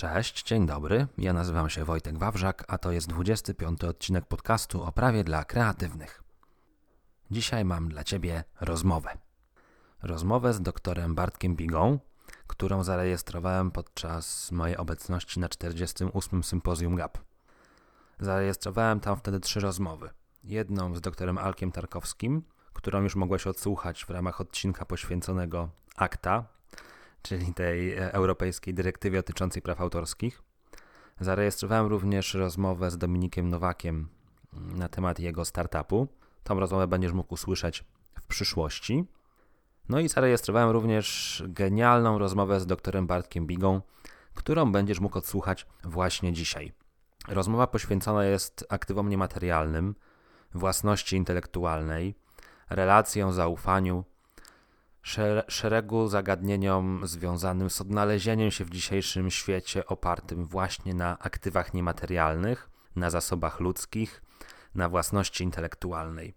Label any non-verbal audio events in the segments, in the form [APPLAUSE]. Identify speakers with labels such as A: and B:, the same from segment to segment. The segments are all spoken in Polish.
A: Cześć, dzień dobry. Ja nazywam się Wojtek Wawrzak, a to jest 25 odcinek podcastu o prawie dla kreatywnych. Dzisiaj mam dla Ciebie rozmowę. Rozmowę z doktorem Bartkiem Bigą, którą zarejestrowałem podczas mojej obecności na 48. Sympozjum GAP. Zarejestrowałem tam wtedy trzy rozmowy. Jedną z doktorem Alkiem Tarkowskim, którą już mogłeś odsłuchać w ramach odcinka poświęconego ACTA, czyli tej e, europejskiej dyrektywie dotyczącej praw autorskich. Zarejestrowałem również rozmowę z Dominikiem Nowakiem na temat jego startupu. Tą rozmowę będziesz mógł usłyszeć w przyszłości. No i zarejestrowałem również genialną rozmowę z doktorem Bartkiem Bigą, którą będziesz mógł odsłuchać właśnie dzisiaj. Rozmowa poświęcona jest aktywom niematerialnym, własności intelektualnej, relacjom, zaufaniu, szeregu zagadnieniom związanym z odnalezieniem się w dzisiejszym świecie opartym właśnie na aktywach niematerialnych, na zasobach ludzkich, na własności intelektualnej.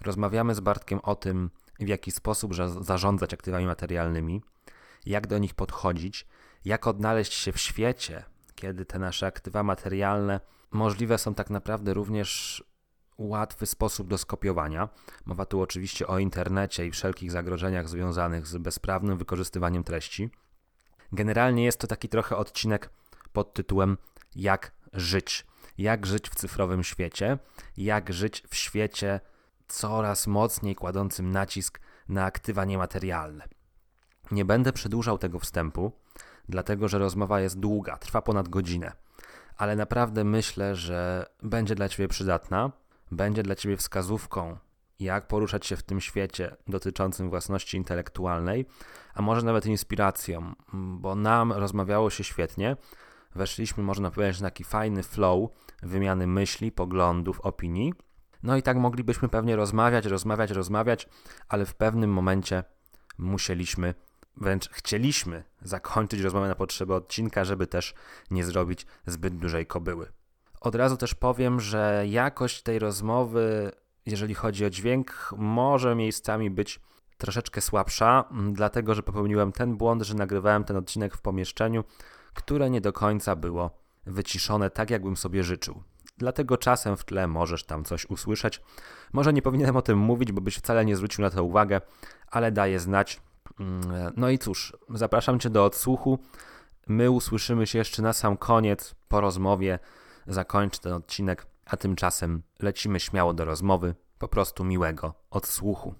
A: Rozmawiamy z Bartkiem o tym, w jaki sposób zarządzać aktywami materialnymi, jak do nich podchodzić, jak odnaleźć się w świecie, kiedy te nasze aktywa materialne możliwe są tak naprawdę również łatwy sposób do skopiowania. Mowa tu oczywiście o internecie i wszelkich zagrożeniach związanych z bezprawnym wykorzystywaniem treści. Generalnie jest to taki trochę odcinek pod tytułem Jak żyć. Jak żyć w cyfrowym świecie, jak żyć w świecie coraz mocniej kładącym nacisk na aktywa niematerialne. Nie będę przedłużał tego wstępu, dlatego że rozmowa jest długa, trwa ponad godzinę, ale naprawdę myślę, że będzie dla Ciebie przydatna będzie dla Ciebie wskazówką, jak poruszać się w tym świecie dotyczącym własności intelektualnej, a może nawet inspiracją, bo nam rozmawiało się świetnie. Weszliśmy, można powiedzieć, na taki fajny flow wymiany myśli, poglądów, opinii. No i tak moglibyśmy pewnie rozmawiać, rozmawiać, rozmawiać, ale w pewnym momencie musieliśmy, wręcz chcieliśmy zakończyć rozmowę na potrzeby odcinka, żeby też nie zrobić zbyt dużej kobyły. Od razu też powiem, że jakość tej rozmowy, jeżeli chodzi o dźwięk, może miejscami być troszeczkę słabsza, dlatego że popełniłem ten błąd, że nagrywałem ten odcinek w pomieszczeniu, które nie do końca było wyciszone tak, jakbym sobie życzył. Dlatego czasem w tle możesz tam coś usłyszeć. Może nie powinienem o tym mówić, bo byś wcale nie zwrócił na to uwagę, ale daję znać. No i cóż, zapraszam Cię do odsłuchu. My usłyszymy się jeszcze na sam koniec po rozmowie zakończę ten odcinek, a tymczasem lecimy śmiało do rozmowy. Po prostu miłego odsłuchu.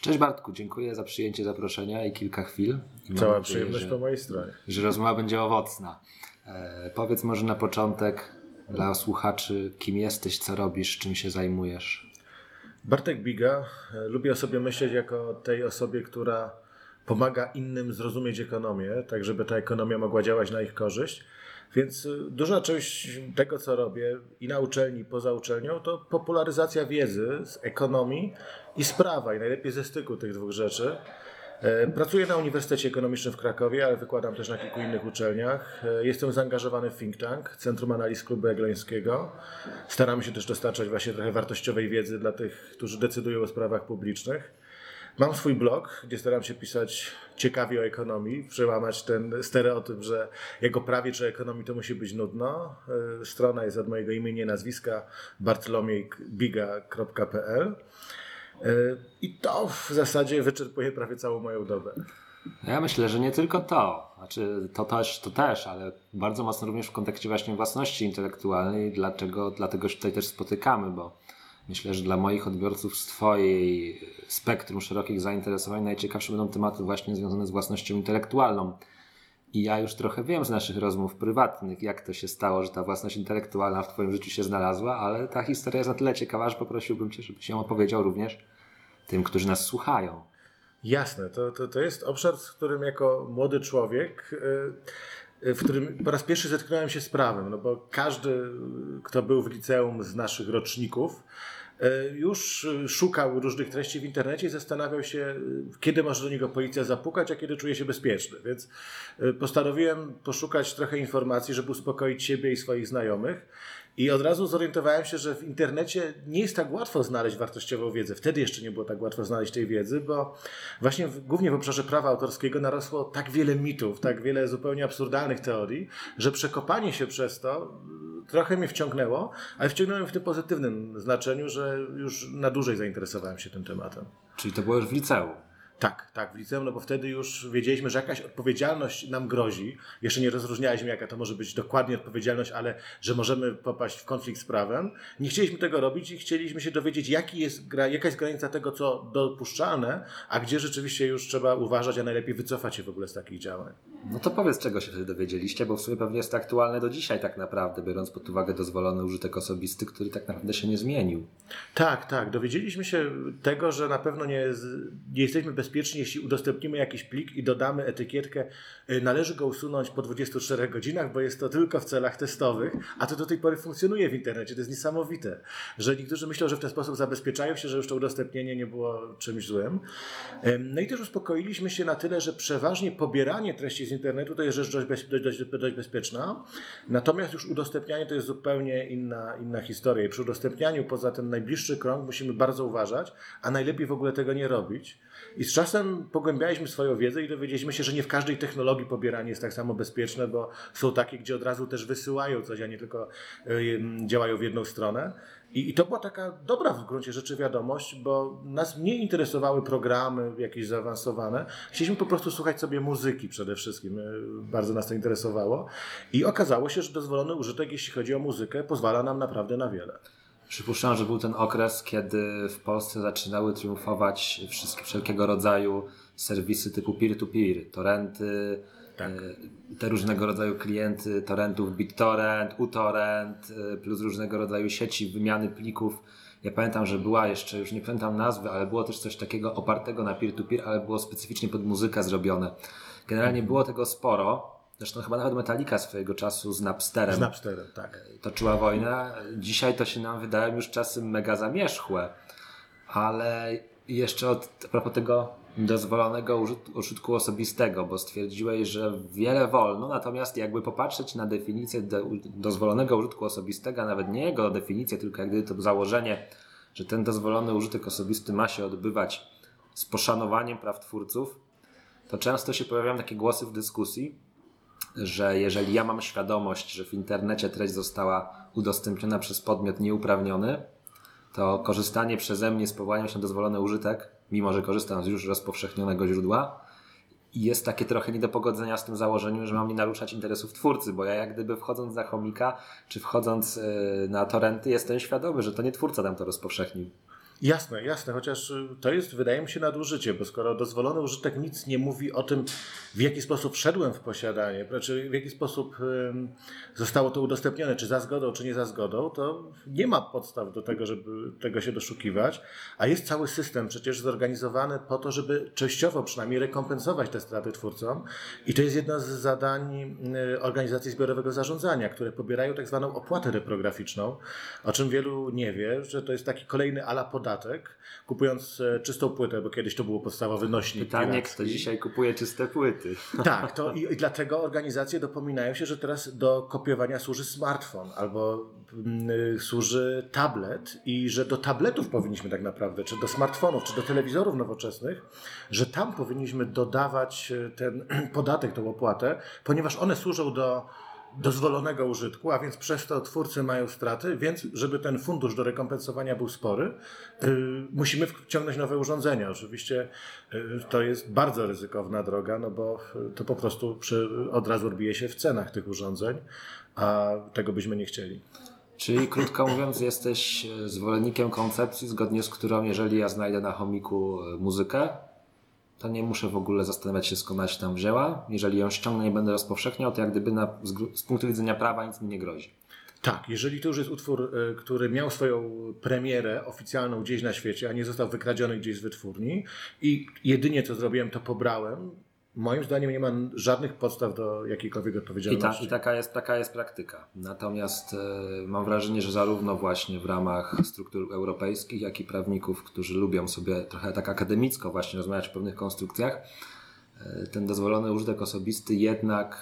A: Cześć Bartku, dziękuję za przyjęcie zaproszenia i kilka chwil.
B: I Cała nadzieję, przyjemność że, po mojej stronie.
A: Że rozmowa będzie owocna. E, powiedz może na początek dla słuchaczy, kim jesteś, co robisz, czym się zajmujesz.
B: Bartek Biga. E, lubię o sobie myśleć jako tej osobie, która pomaga innym zrozumieć ekonomię, tak żeby ta ekonomia mogła działać na ich korzyść. Więc y, duża część tego, co robię i na uczelni, poza uczelnią, to popularyzacja wiedzy z ekonomii i z prawa, i najlepiej ze styku tych dwóch rzeczy. E, pracuję na Uniwersytecie Ekonomicznym w Krakowie, ale wykładam też na kilku innych uczelniach. E, jestem zaangażowany w think tank, Centrum Analiz Klubu Eglońskiego. Staramy się też dostarczać właśnie trochę wartościowej wiedzy dla tych, którzy decydują o sprawach publicznych. Mam swój blog, gdzie staram się pisać ciekawie o ekonomii, przełamać ten stereotyp, że jego prawie czy ekonomii to musi być nudno. E, strona jest od mojego imienia i nazwiska bartlomiejbiga.pl e, i to w zasadzie wyczerpuje prawie całą moją dobę.
A: Ja myślę, że nie tylko to, znaczy to też, to też, ale bardzo mocno również w kontekście właśnie własności intelektualnej, dlaczego, dlatego się tutaj też spotykamy, bo Myślę, że dla moich odbiorców z Twojej spektrum szerokich zainteresowań najciekawsze będą tematy właśnie związane z własnością intelektualną. I ja już trochę wiem z naszych rozmów prywatnych, jak to się stało, że ta własność intelektualna w Twoim życiu się znalazła, ale ta historia jest na tyle ciekawa, że poprosiłbym Cię, żebyś ją opowiedział również tym, którzy nas słuchają.
B: Jasne, to, to, to jest obszar, z którym jako młody człowiek. W którym po raz pierwszy zetknąłem się z prawem, no bo każdy, kto był w liceum z naszych roczników, e, już szukał różnych treści w internecie i zastanawiał się, kiedy może do niego policja zapukać, a kiedy czuje się bezpieczny. Więc postanowiłem poszukać trochę informacji, żeby uspokoić siebie i swoich znajomych. I od razu zorientowałem się, że w internecie nie jest tak łatwo znaleźć wartościową wiedzę. Wtedy jeszcze nie było tak łatwo znaleźć tej wiedzy, bo właśnie w, głównie w obszarze prawa autorskiego narosło tak wiele mitów, tak wiele zupełnie absurdalnych teorii, że przekopanie się przez to trochę mnie wciągnęło, ale wciągnąłem w tym pozytywnym znaczeniu, że już na dłużej zainteresowałem się tym tematem.
A: Czyli to było już w liceum?
B: Tak, tak, w liceum, no bo wtedy już wiedzieliśmy, że jakaś odpowiedzialność nam grozi. Jeszcze nie rozróżnialiśmy, jaka to może być dokładnie odpowiedzialność, ale że możemy popaść w konflikt z prawem. Nie chcieliśmy tego robić i chcieliśmy się dowiedzieć, jaki jest, jaka jest granica tego, co dopuszczalne, a gdzie rzeczywiście już trzeba uważać, a najlepiej wycofać się w ogóle z takich działań.
A: No to powiedz, czego się wtedy dowiedzieliście, bo w sumie pewnie jest to aktualne do dzisiaj tak naprawdę, biorąc pod uwagę dozwolony użytek osobisty, który tak naprawdę się nie zmienił.
B: Tak, tak. Dowiedzieliśmy się tego, że na pewno nie, nie jesteśmy bezpieczni bezpieczni, jeśli udostępnimy jakiś plik i dodamy etykietkę, y, należy go usunąć po 24 godzinach, bo jest to tylko w celach testowych, a to do tej pory funkcjonuje w internecie. To jest niesamowite, że niektórzy myślą, że w ten sposób zabezpieczają się, że już to udostępnienie nie było czymś złym. No i też uspokoiliśmy się na tyle, że przeważnie pobieranie treści z internetu to jest rzecz dość, dość, dość, dość bezpieczna, natomiast już udostępnianie to jest zupełnie inna, inna historia. I przy udostępnianiu poza ten najbliższy krąg musimy bardzo uważać, a najlepiej w ogóle tego nie robić. I z czasem pogłębialiśmy swoją wiedzę i dowiedzieliśmy się, że nie w każdej technologii pobieranie jest tak samo bezpieczne, bo są takie, gdzie od razu też wysyłają coś, a nie tylko działają w jedną stronę. I, I, to była taka dobra w gruncie rzeczy wiadomość, bo nas nie interesowały programy jakieś zaawansowane. Chcieliśmy po prostu słuchać sobie muzyki przede wszystkim. E, bardzo nas to interesowało. I okazało się, że dozwolony użytek, jeśli chodzi o muzykę, pozwala nam naprawdę na wiele.
A: Przypuszczam, że był ten okres, kiedy w Polsce zaczynały triumfować wszystkie, wszelkiego rodzaju serwisy typu peer-to-peer, -peer, torrenty, tak. E, te różnego rodzaju klienty torrentów BitTorrent, uTorrent, e, plus różnego rodzaju sieci wymiany plików. Ja pamiętam, że była jeszcze, już nie pamiętam nazwy, ale było też coś takiego opartego na peer-to-peer, -peer, ale było specyficznie pod muzykę zrobione. Generalnie było tego sporo. Zresztą chyba nawet Metallica swojego czasu z Napsterem.
B: Z Napsterem, tak.
A: Toczyła wojnę. Dzisiaj to się nam wydają już czasy mega zamierzchłe. Ale jeszcze od, a propos tego dozwolonego użytku osobistego, bo stwierdziłeś, że wiele wolno, natomiast jakby popatrzeć na definicję do, dozwolonego użytku osobistego, a nawet nie jego definicję, tylko jak gdyby to założenie, że ten dozwolony użytek osobisty ma się odbywać z poszanowaniem praw twórców, to często się pojawiają takie głosy w dyskusji, że jeżeli ja mam świadomość, że w internecie treść została udostępniona przez podmiot nieuprawniony, to korzystanie przeze mnie z powołania się na dozwolony użytek, mimo że korzystam z już rozpowszechnionego źródła, jest takie trochę nie do pogodzenia z tym założeniem, że mam nie naruszać interesów twórcy, bo ja jak gdyby wchodząc za chomika, czy wchodząc e, na torenty, jestem świadomy, że to nie twórca tam to rozpowszechnił.
B: Jasne, jasne, chociaż y, to jest, wydaje mi się, nadużycie, bo skoro dozwolony użytek nic nie mówi o tym, w jaki sposób wszedłem w posiadanie, znaczy w jaki sposób zostało to udostępnione, czy za zgodą, czy nie za zgodą, to nie ma podstaw do tego, żeby tego się doszukiwać, a jest cały system przecież zorganizowany po to, żeby częściowo przynajmniej rekompensować te straty twórcom i to jest jedno z zadań y, organizacji zbiorowego zarządzania, które pobierają tak zwaną opłatę reprograficzną, o czym wielu nie wie, że to jest taki kolejny ala podatek, podatek, kupując e, czystą płytę, bo kiedyś to było podstawowy nośnik.
A: Pytanie, piracki. kto dzisiaj kupuje czyste płyty. [LAUGHS]
B: Tak, to i, i, dlatego organizacje dopominają się, że teraz do kopiowania służy smartfon albo y, służy tablet i że do tabletów powinniśmy tak naprawdę, czy do smartfonów, czy do telewizorów nowoczesnych, że tam powinniśmy dodawać e, ten [CLEARS THROAT] podatek, tą opłatę, ponieważ one służą do dozwolonego użytku, a więc przez to twórcy mają straty, więc żeby ten fundusz do rekompensowania był spory, yy, musimy wciągnąć nowe urządzenia. Oczywiście yy, to jest bardzo ryzykowna droga, no bo to po prostu przy, od razu odbije się w cenach tych urządzeń, a tego byśmy nie chcieli.
A: Czyli krótko mówiąc, jesteś zwolennikiem koncepcji, zgodnie z którą, jeżeli ja znajdę na chomiku muzykę, to nie muszę w ogóle zastanawiać się, skąd ona się tam wzięła. Jeżeli ją ściągnę i będę rozpowszechniał, to jak gdyby na, z, z punktu widzenia prawa nic mi nie grozi.
B: Tak, jeżeli to już jest utwór, e, który miał swoją premierę oficjalną gdzieś na świecie, a nie został wykradziony gdzieś z wytwórni i jedynie co zrobiłem, to pobrałem, moim zdaniem nie ma żadnych podstaw do jakiejkolwiek odpowiedzialności.
A: I, ta, i taka, jest, taka jest praktyka. Natomiast e, mam wrażenie, że zarówno właśnie w ramach struktur europejskich, jak i prawników, którzy lubią sobie trochę tak akademicko właśnie rozmawiać o pewnych konstrukcjach, e, ten dozwolony użytek osobisty jednak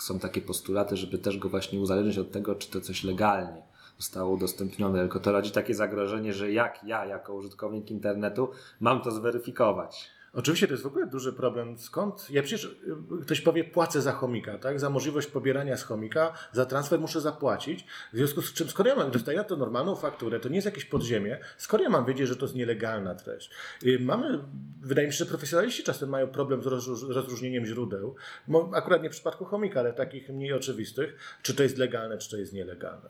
A: są takie postulaty, żeby też go właśnie uzależnić od tego, czy to coś legalnie zostało udostępnione. Tylko to rodzi takie zagrożenie, że jak ja, jako użytkownik internetu, mam to zweryfikować.
B: Oczywiście to jest w ogóle duży problem. Skąd? Ja przecież y, ktoś powie, płacę za chomika, tak? Za możliwość pobierania z chomika, za transfer muszę zapłacić. W związku z czym, skoro ja mam, dostaję to normalną fakturę, to nie jest jakieś podziemie, skoro ja mam wiedzieć, że to jest nielegalna treść. Y, mamy, wydaje mi się, że profesjonaliści czasem mają problem z rozróżnieniem źródeł. Akurat nie w przypadku chomika, ale takich mniej oczywistych, czy to jest legalne, czy to jest nielegalne.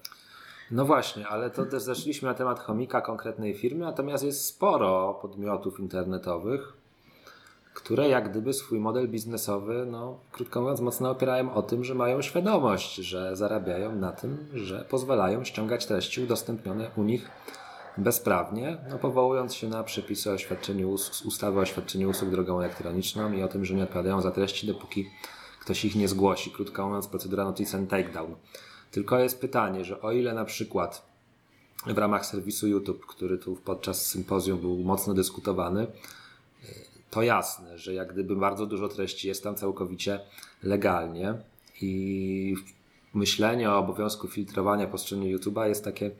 A: No właśnie, ale to też zeszliśmy na temat chomika konkretnej firmy, natomiast jest sporo podmiotów internetowych, które jak gdyby swój model biznesowy, no, krótko mówiąc, mocno opierają o tym, że mają świadomość, że zarabiają na tym, że pozwalają ściągać treści udostępnione u nich bezprawnie, no, powołując się na przepisy o świadczeniu, ustawy o świadczeniu usług drogą elektroniczną i o tym, że nie odpowiadają za treści, dopóki ktoś ich nie zgłosi. Krótko mówiąc, procedura notice and takedown. Tylko jest pytanie, że o ile na przykład w ramach serwisu YouTube, który tu podczas sympozjum był mocno dyskutowany, to jasne, że jak gdyby bardzo dużo treści jest tam całkowicie legalnie i myślenie o obowiązku filtrowania po stronie YouTube'a jest takie mm,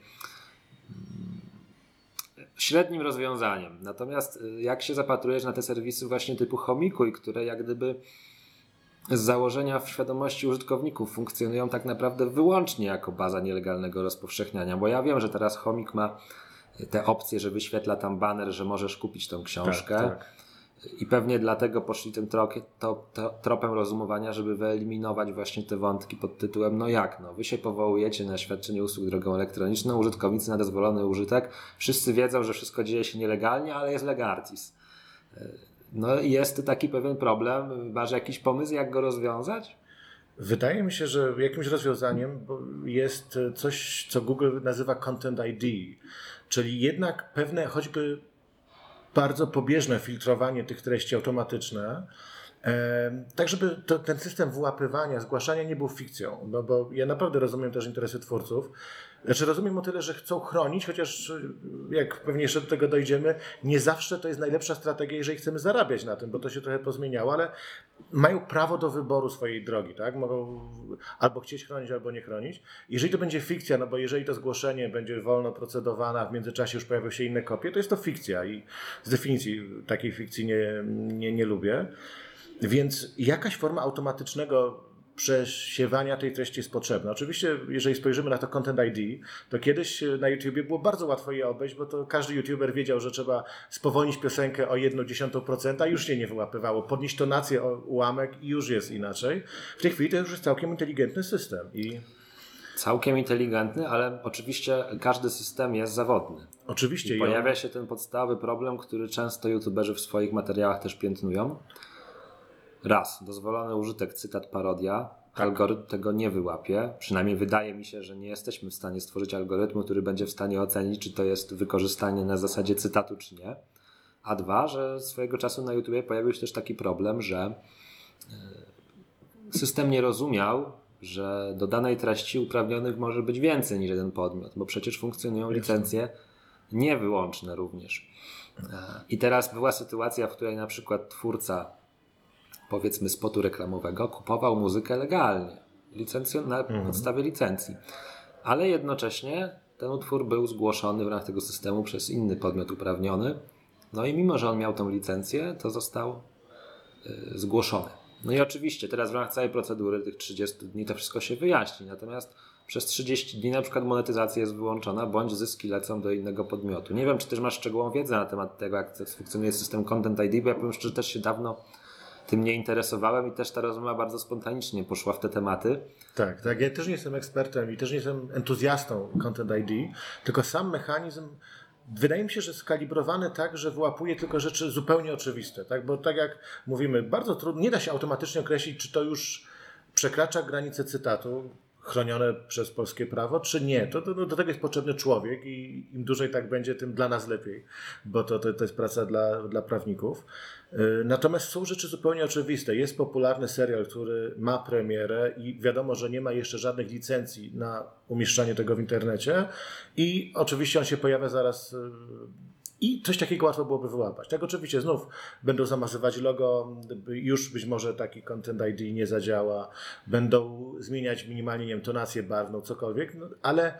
A: średnim rozwiązaniem. Natomiast y, jak się zapatrujesz na te serwisy właśnie typu Homikuj, które jak gdyby z założenia w świadomości użytkowników funkcjonują tak naprawdę wyłącznie jako baza nielegalnego rozpowszechniania, bo ja wiem, że teraz Homik ma te opcje, że wyświetla tam banner, że możesz kupić tą książkę. Tak, tak. I pewnie dlatego poszli tym to, to, tropem rozumowania, żeby wyeliminować właśnie te wątki pod tytułem no jak, no wy się powołujecie na świadczenie usług drogą elektroniczną, użytkownicy na dozwolony użytek, wszyscy wiedzą, że wszystko dzieje się nielegalnie, ale jest legartis. No i jest taki pewien problem. Masz jakiś pomysł, jak go rozwiązać?
B: Wydaje mi się, że jakimś rozwiązaniem jest coś, co Google nazywa Content ID, czyli jednak pewne choćby bardzo pobieżne filtrowanie tych treści automatyczne, tak żeby to, ten system wyłapywania, zgłaszania nie był fikcją, no bo ja naprawdę rozumiem też interesy twórców, znaczy rozumiem o tyle, że chcą chronić, chociaż jak pewnie jeszcze do tego dojdziemy, nie zawsze to jest najlepsza strategia, jeżeli chcemy zarabiać na tym, bo to się trochę pozmieniało, ale mają prawo do wyboru swojej drogi, tak? Mogą albo chcieć chronić, albo nie chronić. Jeżeli to będzie fikcja, no bo jeżeli to zgłoszenie będzie wolno procedowane, a w międzyczasie już pojawią się inne kopie, to jest to fikcja i z definicji takiej fikcji nie, nie, nie lubię. Więc jakaś forma automatycznego przesiewania tej treści jest potrzebna. Oczywiście, jeżeli spojrzymy na to Content ID, to kiedyś na YouTubie było bardzo łatwo je obejść, bo to każdy YouTuber wiedział, że trzeba spowolnić piosenkę o 1,1%, a już się nie wyłapywało. Podnieść tonację o ułamek i już jest inaczej. W tej chwili to już jest całkiem inteligentny system. I
A: całkiem inteligentny, ale oczywiście każdy system jest zawodny.
B: Oczywiście.
A: I pojawia się ten podstawowy problem, który często youtuberzy w swoich materiałach też piętnują. Raz, dozwolony użytek, cytat, parodia. Tak. Algorytm tego nie wyłapie. Przynajmniej wydaje mi się, że nie jesteśmy w stanie stworzyć algorytmu, który będzie w stanie ocenić, czy to jest wykorzystanie na zasadzie cytatu, czy nie. A dwa, że swojego czasu na YouTube pojawił się też taki problem, że e, system nie rozumiał, że do danej treści uprawnionych może być więcej niż jeden podmiot, bo przecież funkcjonują licencje niewyłączne również. E, I teraz była sytuacja, w której na przykład twórca powiedzmy spotu reklamowego kupował muzykę legalnie, licencjon- na mhm. podstawie licencji. Ale jednocześnie ten utwór był zgłoszony w ramach tego systemu przez inny podmiot uprawniony. No i mimo, że on miał tą licencję, to został y, zgłoszony. No i oczywiście teraz w ramach całej procedury tych 30 dni to wszystko się wyjaśni. Natomiast przez 30 dni na przykład monetyzacja jest wyłączona, bądź zyski lecą do innego podmiotu. Nie wiem, czy też masz szczegółową wiedzę na temat tego, jak funkcjonuje system Content ID, bo ja powiem szczerze, też się dawno tym nie interesowałem i też ta rozmowa bardzo spontanicznie poszła w te tematy.
B: Tak, tak. Ja też nie jestem ekspertem i też nie jestem entuzjastą Content ID, tylko sam mechanizm wydaje mi się, że skalibrowany tak, że wyłapuje tylko rzeczy zupełnie oczywiste, tak? Bo tak jak mówimy, bardzo trudno, nie da się automatycznie określić, czy to już przekracza granicę cytatu, chronione przez polskie prawo, czy nie. To, to, no, do tego jest potrzebny człowiek i im dłużej tak będzie, tym dla nas lepiej, bo to, to, to jest praca dla, dla prawników. Y, natomiast są rzeczy zupełnie oczywiste. Jest popularny serial, który ma premierę i wiadomo, że nie ma jeszcze żadnych licencji na umieszczanie tego w internecie i oczywiście on się pojawia zaraz y, i coś takiego łatwo byłoby wyłapać. Tak, oczywiście znów będą zamazywać logo, już być może taki Content ID nie zadziała, będą zmieniać minimalnie nie wiem, tonację barwną, cokolwiek, no, ale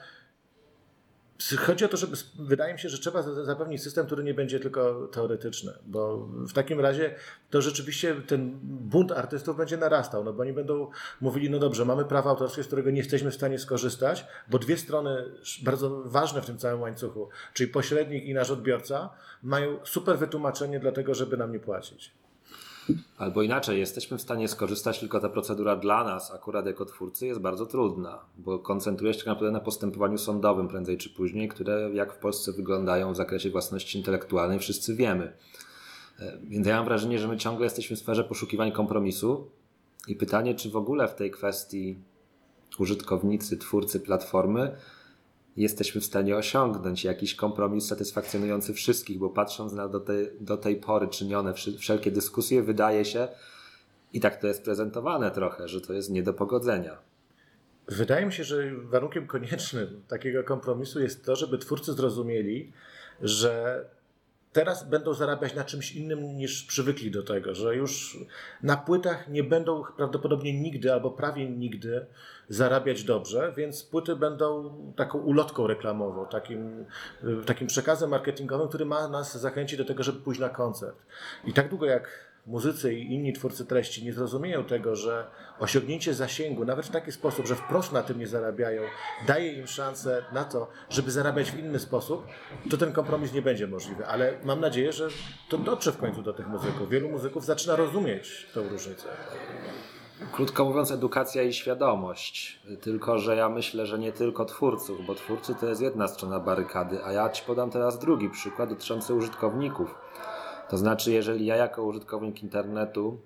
B: Chodzi o to, żeby wydaje mi się, że trzeba zapewnić system, który nie będzie tylko teoretyczny, bo w takim razie to rzeczywiście ten bunt artystów będzie narastał, no bo oni będą mówili, no dobrze, mamy prawo autorskie, z którego nie jesteśmy w stanie skorzystać, bo dwie strony bardzo ważne w tym całym łańcuchu, czyli pośrednik i nasz odbiorca, mają super wytłumaczenie dlatego, żeby nam nie płacić. [LAUGHS]
A: Albo inaczej, jesteśmy w stanie skorzystać, tylko ta procedura dla nas, akurat jako twórcy, jest bardzo trudna, bo koncentruje się tak naprawdę na postępowaniu sądowym prędzej czy później, które jak w Polsce wyglądają w zakresie własności intelektualnej, wszyscy wiemy. E, więc ja mam wrażenie, że my ciągle jesteśmy w sferze poszukiwań kompromisu i pytanie, czy w ogóle w tej kwestii użytkownicy, twórcy platformy jesteśmy w stanie osiągnąć jakiś kompromis satysfakcjonujący wszystkich, bo patrząc na do tej, do tej pory czynione wszelkie dyskusje, wydaje się, i tak to jest prezentowane trochę, że to jest nie do pogodzenia.
B: Wydaje mi się, że warunkiem koniecznym takiego kompromisu jest to, żeby twórcy zrozumieli, że teraz będą zarabiać na czymś innym niż przywykli do tego, że już na płytach nie będą prawdopodobnie nigdy albo prawie nigdy zarabiać dobrze, więc płyty będą taką ulotką reklamową, takim, takim przekazem marketingowym, który ma nas zachęcić do tego, żeby pójść na koncert. I tak długo jak muzycy i inni twórcy treści nie zrozumieją tego, że osiągnięcie zasięgu, nawet w taki sposób, że wprost na tym nie zarabiają, daje im szansę na to, żeby zarabiać w inny sposób, to ten kompromis nie będzie możliwy. Ale mam nadzieję, że to dotrze w końcu do tych muzyków. Wielu muzyków zaczyna rozumieć tę różnicę.
A: Krótko mówiąc, edukacja i świadomość. Tylko, że ja myślę, że nie tylko twórców, bo twórcy to jest jedna strona barykady, a ja ci podam teraz drugi przykład dotyczący użytkowników. To znaczy, jeżeli ja jako użytkownik internetu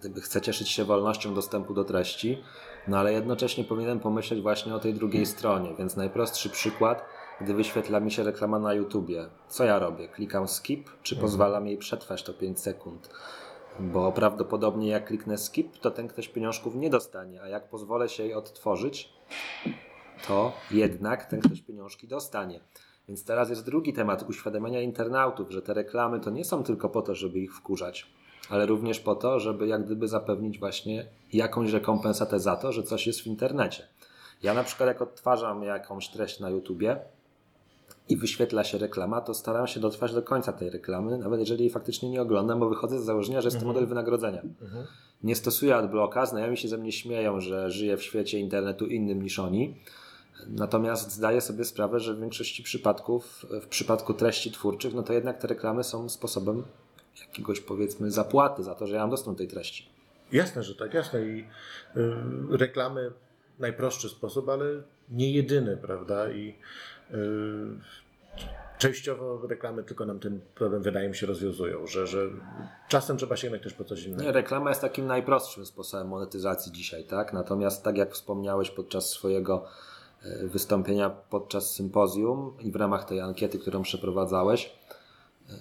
A: gdyby chcę cieszyć się wolnością dostępu do treści, no ale jednocześnie powinienem pomyśleć właśnie o tej drugiej stronie. Więc najprostszy przykład, gdy wyświetla mi się reklama na YouTubie, co ja robię? Klikam skip, czy mhm. pozwalam jej przetrwać to 5 sekund? Bo prawdopodobnie jak kliknę skip, to ten ktoś pieniążków nie dostanie, a jak pozwolę się jej odtworzyć, to jednak ten ktoś pieniążki dostanie. Więc teraz jest drugi temat uświadamiania internautów, że te reklamy to nie są tylko po to, żeby ich wkurzać, ale również po to, żeby jak gdyby zapewnić właśnie jakąś rekompensatę za to, że coś jest w internecie. Ja na przykład jak odtwarzam jakąś treść na YouTubie, i wyświetla się reklama, to staram się dotrwać do końca tej reklamy, nawet jeżeli jej faktycznie nie oglądam, bo wychodzę z założenia, że jest to mhm. model wynagrodzenia. Mhm. Nie stosuję adblocka, znajomi się ze mnie śmieją, że żyję w świecie internetu innym niż oni. Natomiast zdaję sobie sprawę, że w większości przypadków, w przypadku treści twórczych, no to jednak te reklamy są sposobem jakiegoś powiedzmy zapłaty za to, że ja mam dostęp do tej treści.
B: Jasne, że tak, jasne. I y, reklamy najprostszy sposób, ale nie jedyny, prawda? I y, częściowo reklamy tylko nam ten problem, wydaje mi się, rozwiązują, że, że czasem trzeba sięgnąć też po coś innego.
A: Nie, reklama jest takim najprostszym sposobem monetyzacji dzisiaj, tak? Natomiast tak jak wspomniałeś podczas swojego e, wystąpienia podczas sympozjum i w ramach tej ankiety, którą przeprowadzałeś,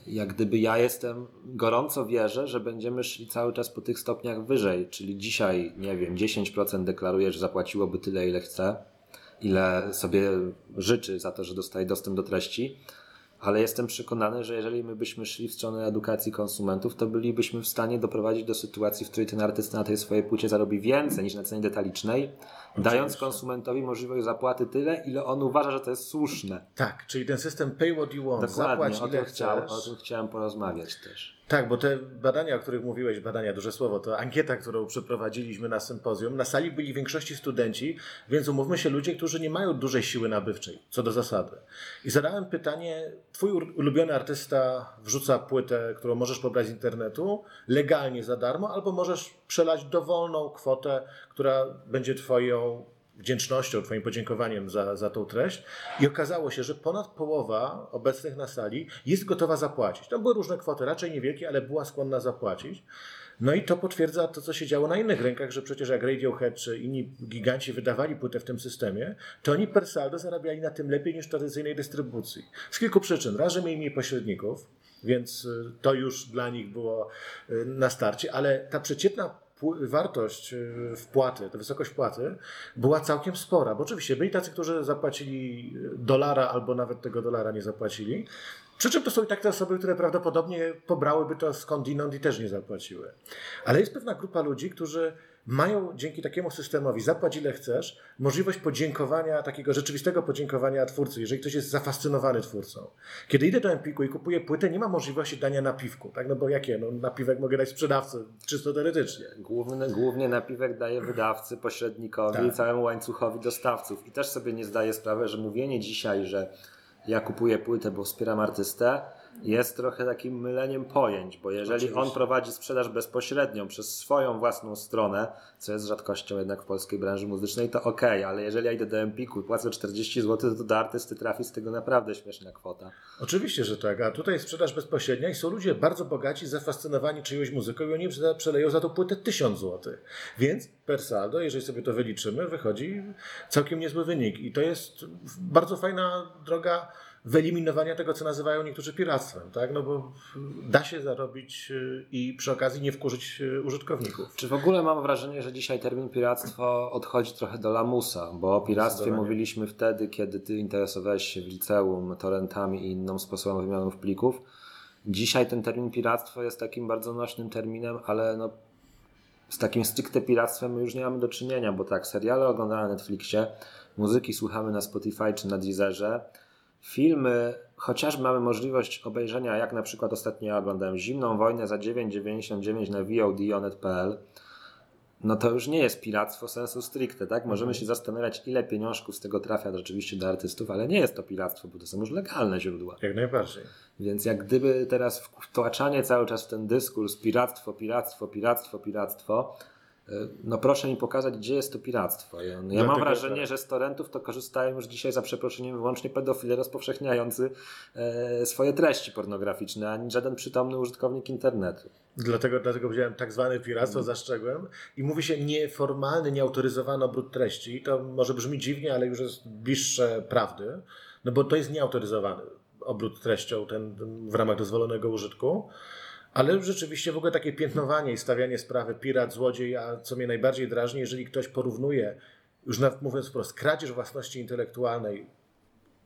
A: jak gdyby ja jestem, gorąco wierzę, że będziemy szli cały czas po tych stopniach wyżej, czyli dzisiaj, nie wiem, 10% deklaruje, że zapłaciłoby tyle, ile chce, ile sobie życzy za to, że dostaje dostęp do treści, ale jestem przekonany, że jeżeli my byśmy szli w stronę edukacji konsumentów, to bylibyśmy w stanie doprowadzić do sytuacji, w której ten artysta na tej swojej płcie zarobi więcej niż na cenie detalicznej. Dając konsumentowi możliwość zapłaty tyle, ile on uważa, że to jest słuszne.
B: Tak, czyli ten system pay what you want, Dokładnie, zapłać ile o
A: chciałem, o tym chciałem porozmawiać też.
B: Tak, bo te badania, o których mówiłeś, badania, duże słowo, to ankieta, którą przeprowadziliśmy na sympozjum, na sali byli w większości studenci, więc umówmy się ludzie, którzy nie mają dużej siły nabywczej, co do zasady. I zadałem pytanie, twój ulubiony artysta wrzuca płytę, którą możesz pobrać z internetu, legalnie za darmo, albo możesz przelać dowolną kwotę, która będzie twoją wdzięcznością, Twoim podziękowaniem za, za tą treść. I okazało się, że ponad połowa obecnych na sali jest gotowa zapłacić. Tam były różne kwoty, raczej niewielkie, ale była skłonna zapłacić. No i to potwierdza to, co się działo na innych rynkach, że przecież jak Radiohead czy inni giganci wydawali płytę w tym systemie, to oni per saldo zarabiali na tym lepiej niż w tradycyjnej dystrybucji. Z kilku przyczyn. Raz, że mieli mniej pośredników, więc y, to już dla nich było y, na starcie, ale ta przeciętna wartość y, wpłaty, ta wysokość wpłaty była całkiem spora, bo oczywiście byli tacy, którzy zapłacili dolara albo nawet tego dolara nie zapłacili. Przy czym to są i tak te osoby, które prawdopodobnie pobrałyby to skądinąd i też nie zapłaciły. Ale jest pewna grupa ludzi, którzy mają dzięki takiemu systemowi zapłać ile chcesz, możliwość podziękowania, takiego rzeczywistego podziękowania twórcy, jeżeli ktoś jest zafascynowany twórcą. Kiedy idę do Empiku i kupuję płytę, nie ma możliwości dania napiwku, tak? No bo jakie? No napiwek mogę dać sprzedawcy, czysto teoretycznie.
A: Główny, głównie napiwek daje wydawcy, pośrednikowi tak. i całemu łańcuchowi dostawców. I też sobie nie zdaję sprawy, że mówienie dzisiaj, że ja kupuję płytę, bo wspieram artystę, jest trochę takim myleniem pojęć, bo jeżeli Oczywiście. on prowadzi sprzedaż bezpośrednią przez swoją własną stronę, co jest rzadkością jednak w polskiej branży muzycznej, to ok, ale jeżeli ja idę do Empiku i płacę 40 zł, to do artysty trafi z tego naprawdę śmieszna kwota.
B: Oczywiście, że tak, a tutaj jest sprzedaż bezpośrednia i są ludzie bardzo bogaci, zafascynowani czyjąś muzyką i oni przeleją za tą płytę 1000 zł. Więc per saldo, jeżeli sobie to wyliczymy, wychodzi całkiem niezły wynik i to jest bardzo fajna droga wyeliminowania tego, co nazywają niektórzy piractwem, tak? No bo da się zarobić y, i przy okazji nie wkurzyć y, użytkowników.
A: Czy w ogóle mam wrażenie, że dzisiaj termin piractwo odchodzi trochę do lamusa, bo o piractwie mówiliśmy wtedy, kiedy ty interesowałeś się w liceum torrentami i inną sposobem wymiany plików. Dzisiaj ten termin piractwo jest takim bardzo nośnym terminem, ale no, z takim stricte piractwem my już nie mamy do czynienia, bo tak, seriale oglądamy na Netflixie, muzyki słuchamy na Spotify czy na Deezerze, filmy, chociażby mamy możliwość obejrzenia, jak na przykład ostatnio ja oglądałem Zimną Wojnę za 9,99 na VOD.onet.pl, no to już nie jest piractwo sensu stricte, tak? Możemy mhm. się zastanawiać, ile pieniążków z tego trafia oczywiście do artystów, ale nie jest to piractwo, bo to są już legalne źródła.
B: Jak najbardziej.
A: Więc jak gdyby teraz wtłaczanie cały czas w ten dyskurs piractwo, piractwo, piractwo, piractwo, no proszę mi pokazać, gdzie jest to piractwo. Ja, ja mam wrażenie, że z torrentów to korzystają już dzisiaj za przeproszeniem wyłącznie pedofile rozpowszechniający e, swoje treści pornograficzne, ani żaden przytomny użytkownik internetu.
B: Dlatego, dlatego wziąłem tak zwane piractwo, mm. zastrzegłem. I mówi się nieformalny, nieautoryzowany obrót treści. To może brzmi dziwnie, ale już jest bliższe prawdy, no bo to jest nieautoryzowany obrót treścią ten, w ramach dozwolonego użytku. Ale rzeczywiście w ogóle takie piętnowanie i stawianie sprawy pirat, złodziej, a co mnie najbardziej drażni, jeżeli ktoś porównuje, już nawet mówiąc wprost, kradzież własności intelektualnej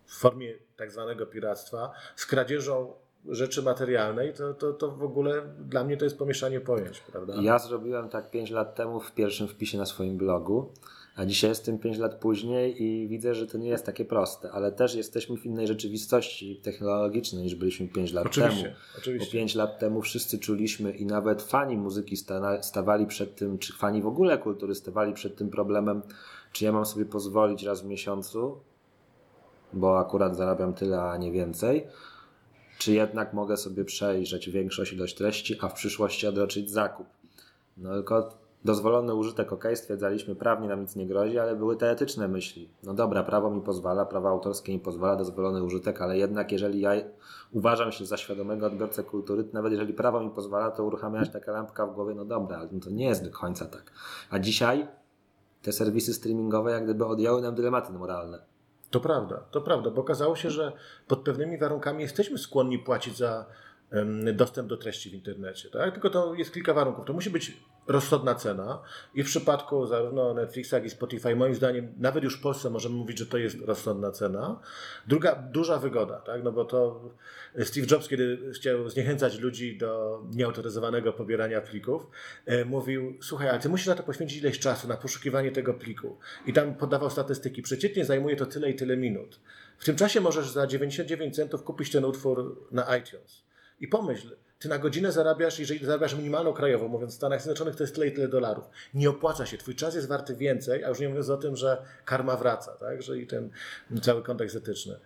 B: w formie tak zwanego piractwa z kradzieżą rzeczy materialnej, to, to, to w ogóle dla mnie to jest pomieszanie pojęć, prawda?
A: Ja zrobiłem tak 5 lat temu w pierwszym wpisie na swoim blogu. A dzisiaj jestem 5 lat później i widzę, że to nie jest takie proste, ale też jesteśmy w innej rzeczywistości technologicznej niż byliśmy 5 lat
B: oczywiście,
A: temu.
B: Oczywiście.
A: Bo 5 lat temu wszyscy czuliśmy i nawet fani muzyki stawali przed tym, czy fani w ogóle kultury stawali przed tym problemem, czy ja mam sobie pozwolić raz w miesiącu, bo akurat zarabiam tyle, a nie więcej, czy jednak mogę sobie przejrzeć większość ilość treści, a w przyszłości odroczyć zakup. No tylko dozwolony użytek ok, stwierdzaliśmy prawnie nam nic nie grozi, ale były te etyczne myśli. No dobra, prawo mi pozwala, prawo autorskie mi pozwala, dozwolony użytek, ale jednak jeżeli ja uważam się za świadomego odbiorcę kultury, nawet jeżeli prawo mi pozwala, to uruchamiać taka lampka w głowie, no dobra, ale to nie jest do końca tak. A dzisiaj te serwisy streamingowe jak gdyby odjęły nam dylematy moralne.
B: To prawda, to prawda, bo okazało się, że pod pewnymi warunkami jesteśmy skłonni płacić za dostęp do treści w internecie. Tak? Tylko to jest kilka warunków. To musi być rozsądna cena i w przypadku zarówno Netflixa, jak i Spotify, moim zdaniem, nawet już w Polsce możemy mówić, że to jest rozsądna cena. Druga, duża wygoda, tak? no bo to Steve Jobs, kiedy chciał zniechęcać ludzi do nieautoryzowanego pobierania plików, e, mówił, słuchaj, ale ty musisz na to poświęcić ileś czasu, na poszukiwanie tego pliku. I tam podawał statystyki. Przeciętnie zajmuje to tyle i tyle minut. W tym czasie możesz za 99 centów kupić ten utwór na iTunes. I pomyśl, ty na godzinę zarabiasz, jeżeli zarabiasz minimalną krajową, mówiąc w Stanach Zjednoczonych, to jest tyle i tyle dolarów. Nie opłaca się. Twój czas jest warty więcej, a już nie mówiąc o tym, że karma wraca, tak? że i ten cały kontekst etyczny.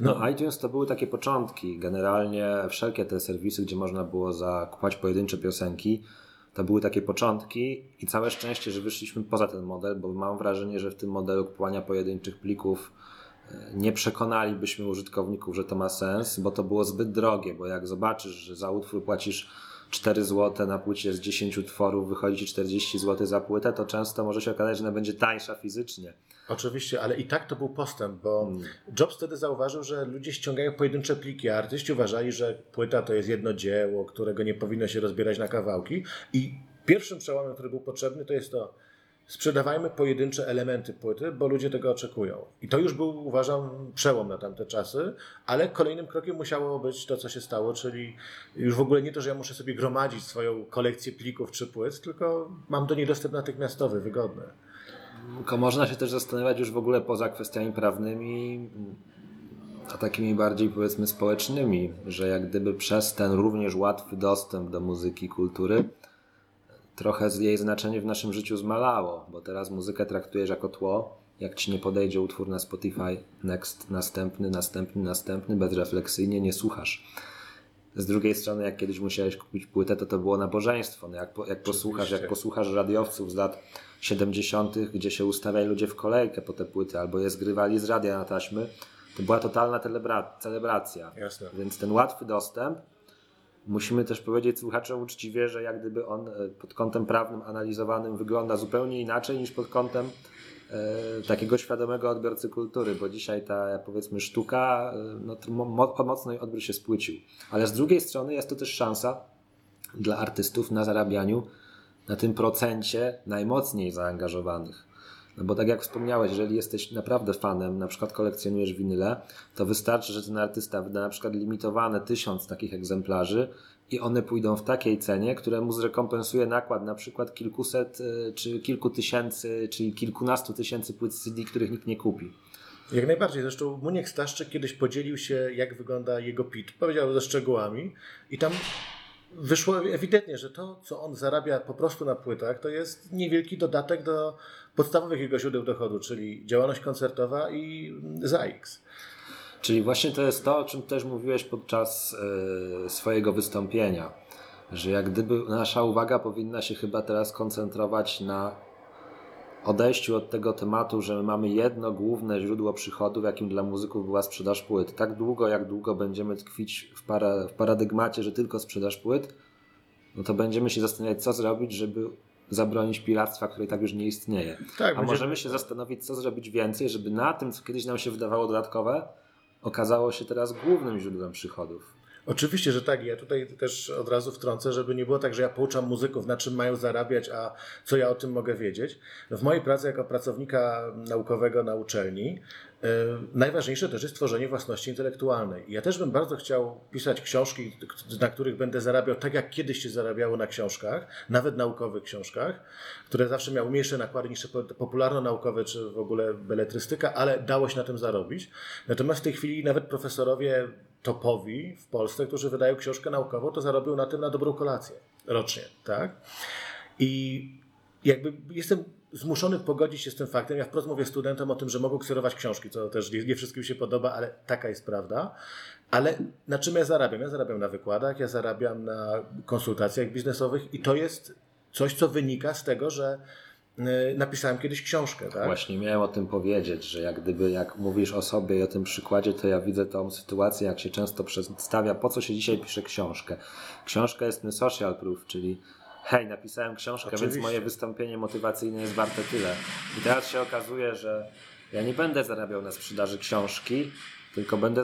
A: No. no, iTunes to były takie początki. Generalnie wszelkie te serwisy, gdzie można było zakupować pojedyncze piosenki, to były takie początki i całe szczęście, że wyszliśmy poza ten model, bo mam wrażenie, że w tym modelu kupowania pojedynczych plików nie przekonalibyśmy użytkowników, że to ma sens, bo to było zbyt drogie, bo jak zobaczysz, że za utwór płacisz 4 zł na płycie z 10 tworów wychodzi ci 40 zł za płytę, to często może się okazać, że ona będzie tańsza fizycznie.
B: Oczywiście, ale i tak to był postęp, bo hmm. Jobs wtedy zauważył, że ludzie ściągają pojedyncze pliki, a artyści uważali, że płyta to jest jedno dzieło, którego nie powinno się rozbierać na kawałki. I pierwszym przełomem, który był potrzebny, to jest to, sprzedawajmy pojedyncze elementy płyty, bo ludzie tego oczekują. I to już był, uważam, przełom na tamte czasy, ale kolejnym krokiem musiało być to, co się stało, czyli już w ogóle nie to, że ja muszę sobie gromadzić swoją kolekcję plików czy płyt, tylko mam do niej dostęp natychmiastowy, wygodny.
A: Tylko można się też zastanawiać już w ogóle poza kwestiami prawnymi, a takimi bardziej powiedzmy społecznymi, że jak gdyby przez ten również łatwy dostęp do muzyki, kultury, trochę jej znaczenie w naszym życiu zmalało, bo teraz muzykę traktujesz jako tło. Jak ci nie podejdzie utwór na Spotify, next, następny, następny, następny, bezrefleksyjnie nie słuchasz. Z drugiej strony, jak kiedyś musiałeś kupić płytę, to to było nabożeństwo. No jak, jak, posłuchasz, jak posłuchasz radiowców z lat 70., gdzie się ustawiali ludzie w kolejkę po te płyty, albo je zgrywali z radia na taśmy, to była totalna celebracja.
B: Jasne.
A: Więc ten łatwy dostęp Musimy też powiedzieć słuchaczom uczciwie, że jak gdyby on e, pod kątem prawnym analizowanym wygląda zupełnie inaczej niż pod kątem e, takiego świadomego odbiorcy kultury, bo dzisiaj ta powiedzmy sztuka e, no, mo mocno odbiór się spłycił. Ale z drugiej strony jest to też szansa dla artystów na zarabianiu na tym procencie najmocniej zaangażowanych. No bo tak jak wspomniałeś, jeżeli jesteś naprawdę fanem, na przykład kolekcjonujesz winyle, to wystarczy, że ten artysta wyda na przykład limitowane tysiąc takich egzemplarzy i one pójdą w takiej cenie, które mu zrekompensuje nakład na przykład kilkuset, y, czy kilku tysięcy, czy kilkunastu tysięcy płyt CD, których nikt nie kupi.
B: Jak najbardziej. Zresztą Muniek Staszczyk kiedyś podzielił się, jak wygląda jego PIT. Powiedział ze szczegółami i tam wyszło ewidentnie, że to, co on zarabia po prostu na płytach, to jest niewielki dodatek do podstawowych jego źródeł dochodu, czyli działalność koncertowa i ZAX.
A: Czyli właśnie to jest to, o czym też mówiłeś podczas y, swojego wystąpienia, że jak gdyby nasza uwaga powinna się chyba teraz koncentrować na odejściu od tego tematu, że my mamy jedno główne źródło przychodów, jakim dla muzyków była sprzedaż płyt. Tak długo, jak długo będziemy tkwić w, para, w paradygmacie, że tylko sprzedaż płyt, no to będziemy się zastanawiać, co zrobić, żeby zabronić piractwa, które i tak już nie istnieje. Tak, A będzie... możemy się zastanowić, co zrobić więcej, żeby na tym, co kiedyś nam się wydawało dodatkowe, okazało się teraz głównym źródłem przychodów.
B: Oczywiście, że tak. Ja tutaj też od razu wtrącę, żeby nie było tak, że ja pouczam muzyków, na czym mają zarabiać, a co ja o tym mogę wiedzieć. W mojej pracy jako pracownika naukowego na uczelni najważniejsze też jest tworzenie własności intelektualnej. Ja też bym bardzo chciał pisać książki, na których będę zarabiał tak, jak kiedyś się zarabiało na książkach, nawet naukowych książkach, które zawsze miały mniejsze nakłady niż popularno-naukowe czy w ogóle beletrystyka, ale dało się na tym zarobić. Natomiast w tej chwili nawet profesorowie topowi w Polsce, którzy wydają książkę naukową, to zarobią na tym na dobrą kolację rocznie, tak? I jakby jestem zmuszony pogodzić się z tym faktem. Ja wprost mówię studentom o tym, że mogą kserować książki, co też nie, nie wszystkim się podoba, ale taka jest prawda. Ale na czym ja zarabiam? Ja zarabiam na wykładach, ja zarabiam na konsultacjach biznesowych i to jest coś, co wynika z tego, że y, napisałem kiedyś książkę. Tak?
A: Właśnie miałem o tym powiedzieć, że jak gdyby jak mówisz o sobie i o tym przykładzie, to ja widzę tą sytuację, jak się często przedstawia, po co się dzisiaj pisze książkę. Książka jest ten social proof, czyli hej, napisałem książkę, Oczywiście. więc moje wystąpienie motywacyjne jest warte tyle. I teraz się okazuje, że ja nie będę zarabiał na sprzedaży książki, tylko będę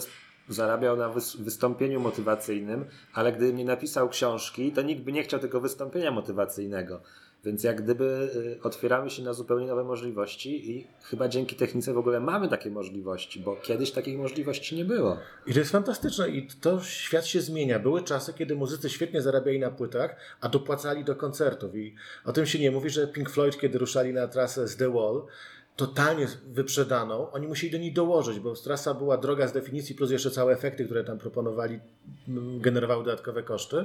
A: zarabiał na wystąpieniu motywacyjnym, ale gdybym nie napisał książki, to nikt by nie chciał tego wystąpienia motywacyjnego. Więc jak gdyby y, otwieramy się na zupełnie nowe możliwości i chyba dzięki technice w ogóle mamy takie możliwości, bo kiedyś takich możliwości nie było.
B: I to jest fantastyczne i to świat się zmienia. Były czasy, kiedy muzycy świetnie zarabiali na płytach, a dopłacali do koncertów i o tym się nie mówi, że Pink Floyd, kiedy ruszali na trasę z The Wall, totalnie wyprzedaną, oni musieli do niej dołożyć, bo trasa była droga z definicji, plus jeszcze całe efekty, które tam proponowali, generowały dodatkowe koszty.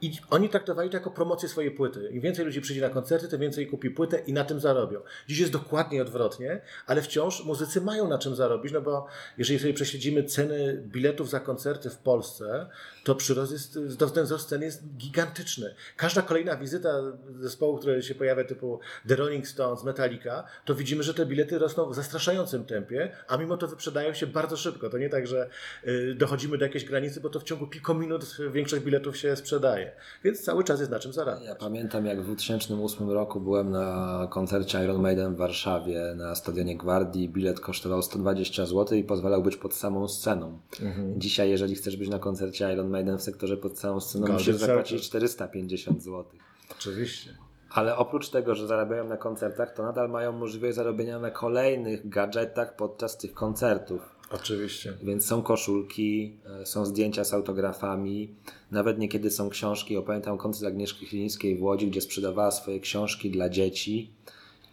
B: I oni traktowali to jako promocję swojej płyty. Im więcej ludzi przyjdzie na koncerty, tym więcej kupi płytę i na tym zarobią. Dziś jest dokładnie odwrotnie, ale wciąż muzycy mają na czym zarobić, no bo jeżeli sobie prześledzimy ceny biletów za koncerty w Polsce, to przyrost jest, ten wzrost cen jest gigantyczny. Każda kolejna wizyta zespołu, który się pojawia typu The Rolling Stones, Metallica, to widzimy, że te bilety rosną w zastraszającym tempie, a mimo to wyprzedają się bardzo szybko. To nie tak, że y, dochodzimy do jakiejś granicy, bo to w ciągu kilku minut większość biletów się sprzedaje. Więc cały czas jest na czym zarabiać.
A: Ja pamiętam, jak w 2008 roku byłem na koncercie Iron Maiden w Warszawie na stadionie Gwardii. Bilet kosztował 120 zł i pozwalał być pod samą sceną. Mhm. Dzisiaj, jeżeli chcesz być na koncercie Iron Maiden w sektorze pod samą sceną, musisz zapłacić 450 zł.
B: Oczywiście.
A: Ale oprócz tego, że zarabiają na koncertach, to nadal mają możliwość zarobienia na kolejnych gadżetach podczas tych koncertów.
B: Oczywiście.
A: Więc są koszulki, e, są zdjęcia z autografami, nawet niekiedy są książki. Opamiętam koncert Agnieszki Chlińskiej w Łodzi, gdzie sprzedawała swoje książki dla dzieci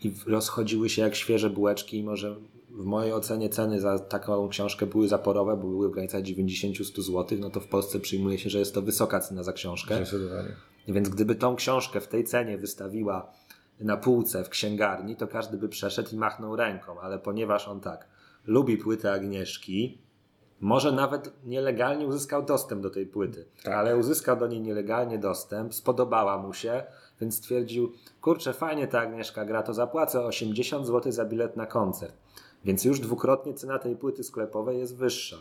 A: i rozchodziły się jak świeże bułeczki, mimo że w mojej ocenie ceny za taką książkę były zaporowe, bo były w granicach 90-100 zł, no to w Polsce przyjmuje się, że jest to wysoka cena za książkę.
B: Zdecydowanie.
A: Więc gdyby tą książkę w tej cenie wystawiła na półce w księgarni, to każdy by przeszedł i machnął ręką, ale ponieważ on tak lubi płytę Agnieszki, może nawet nielegalnie uzyskał dostęp do tej płyty, tak. ale uzyskał do niej nielegalnie dostęp, spodobała mu się, więc stwierdził, kurczę, fajnie ta Agnieszka gra, to zapłacę 80 zł za bilet na koncert. Więc już dwukrotnie cena tej płyty sklepowej jest wyższa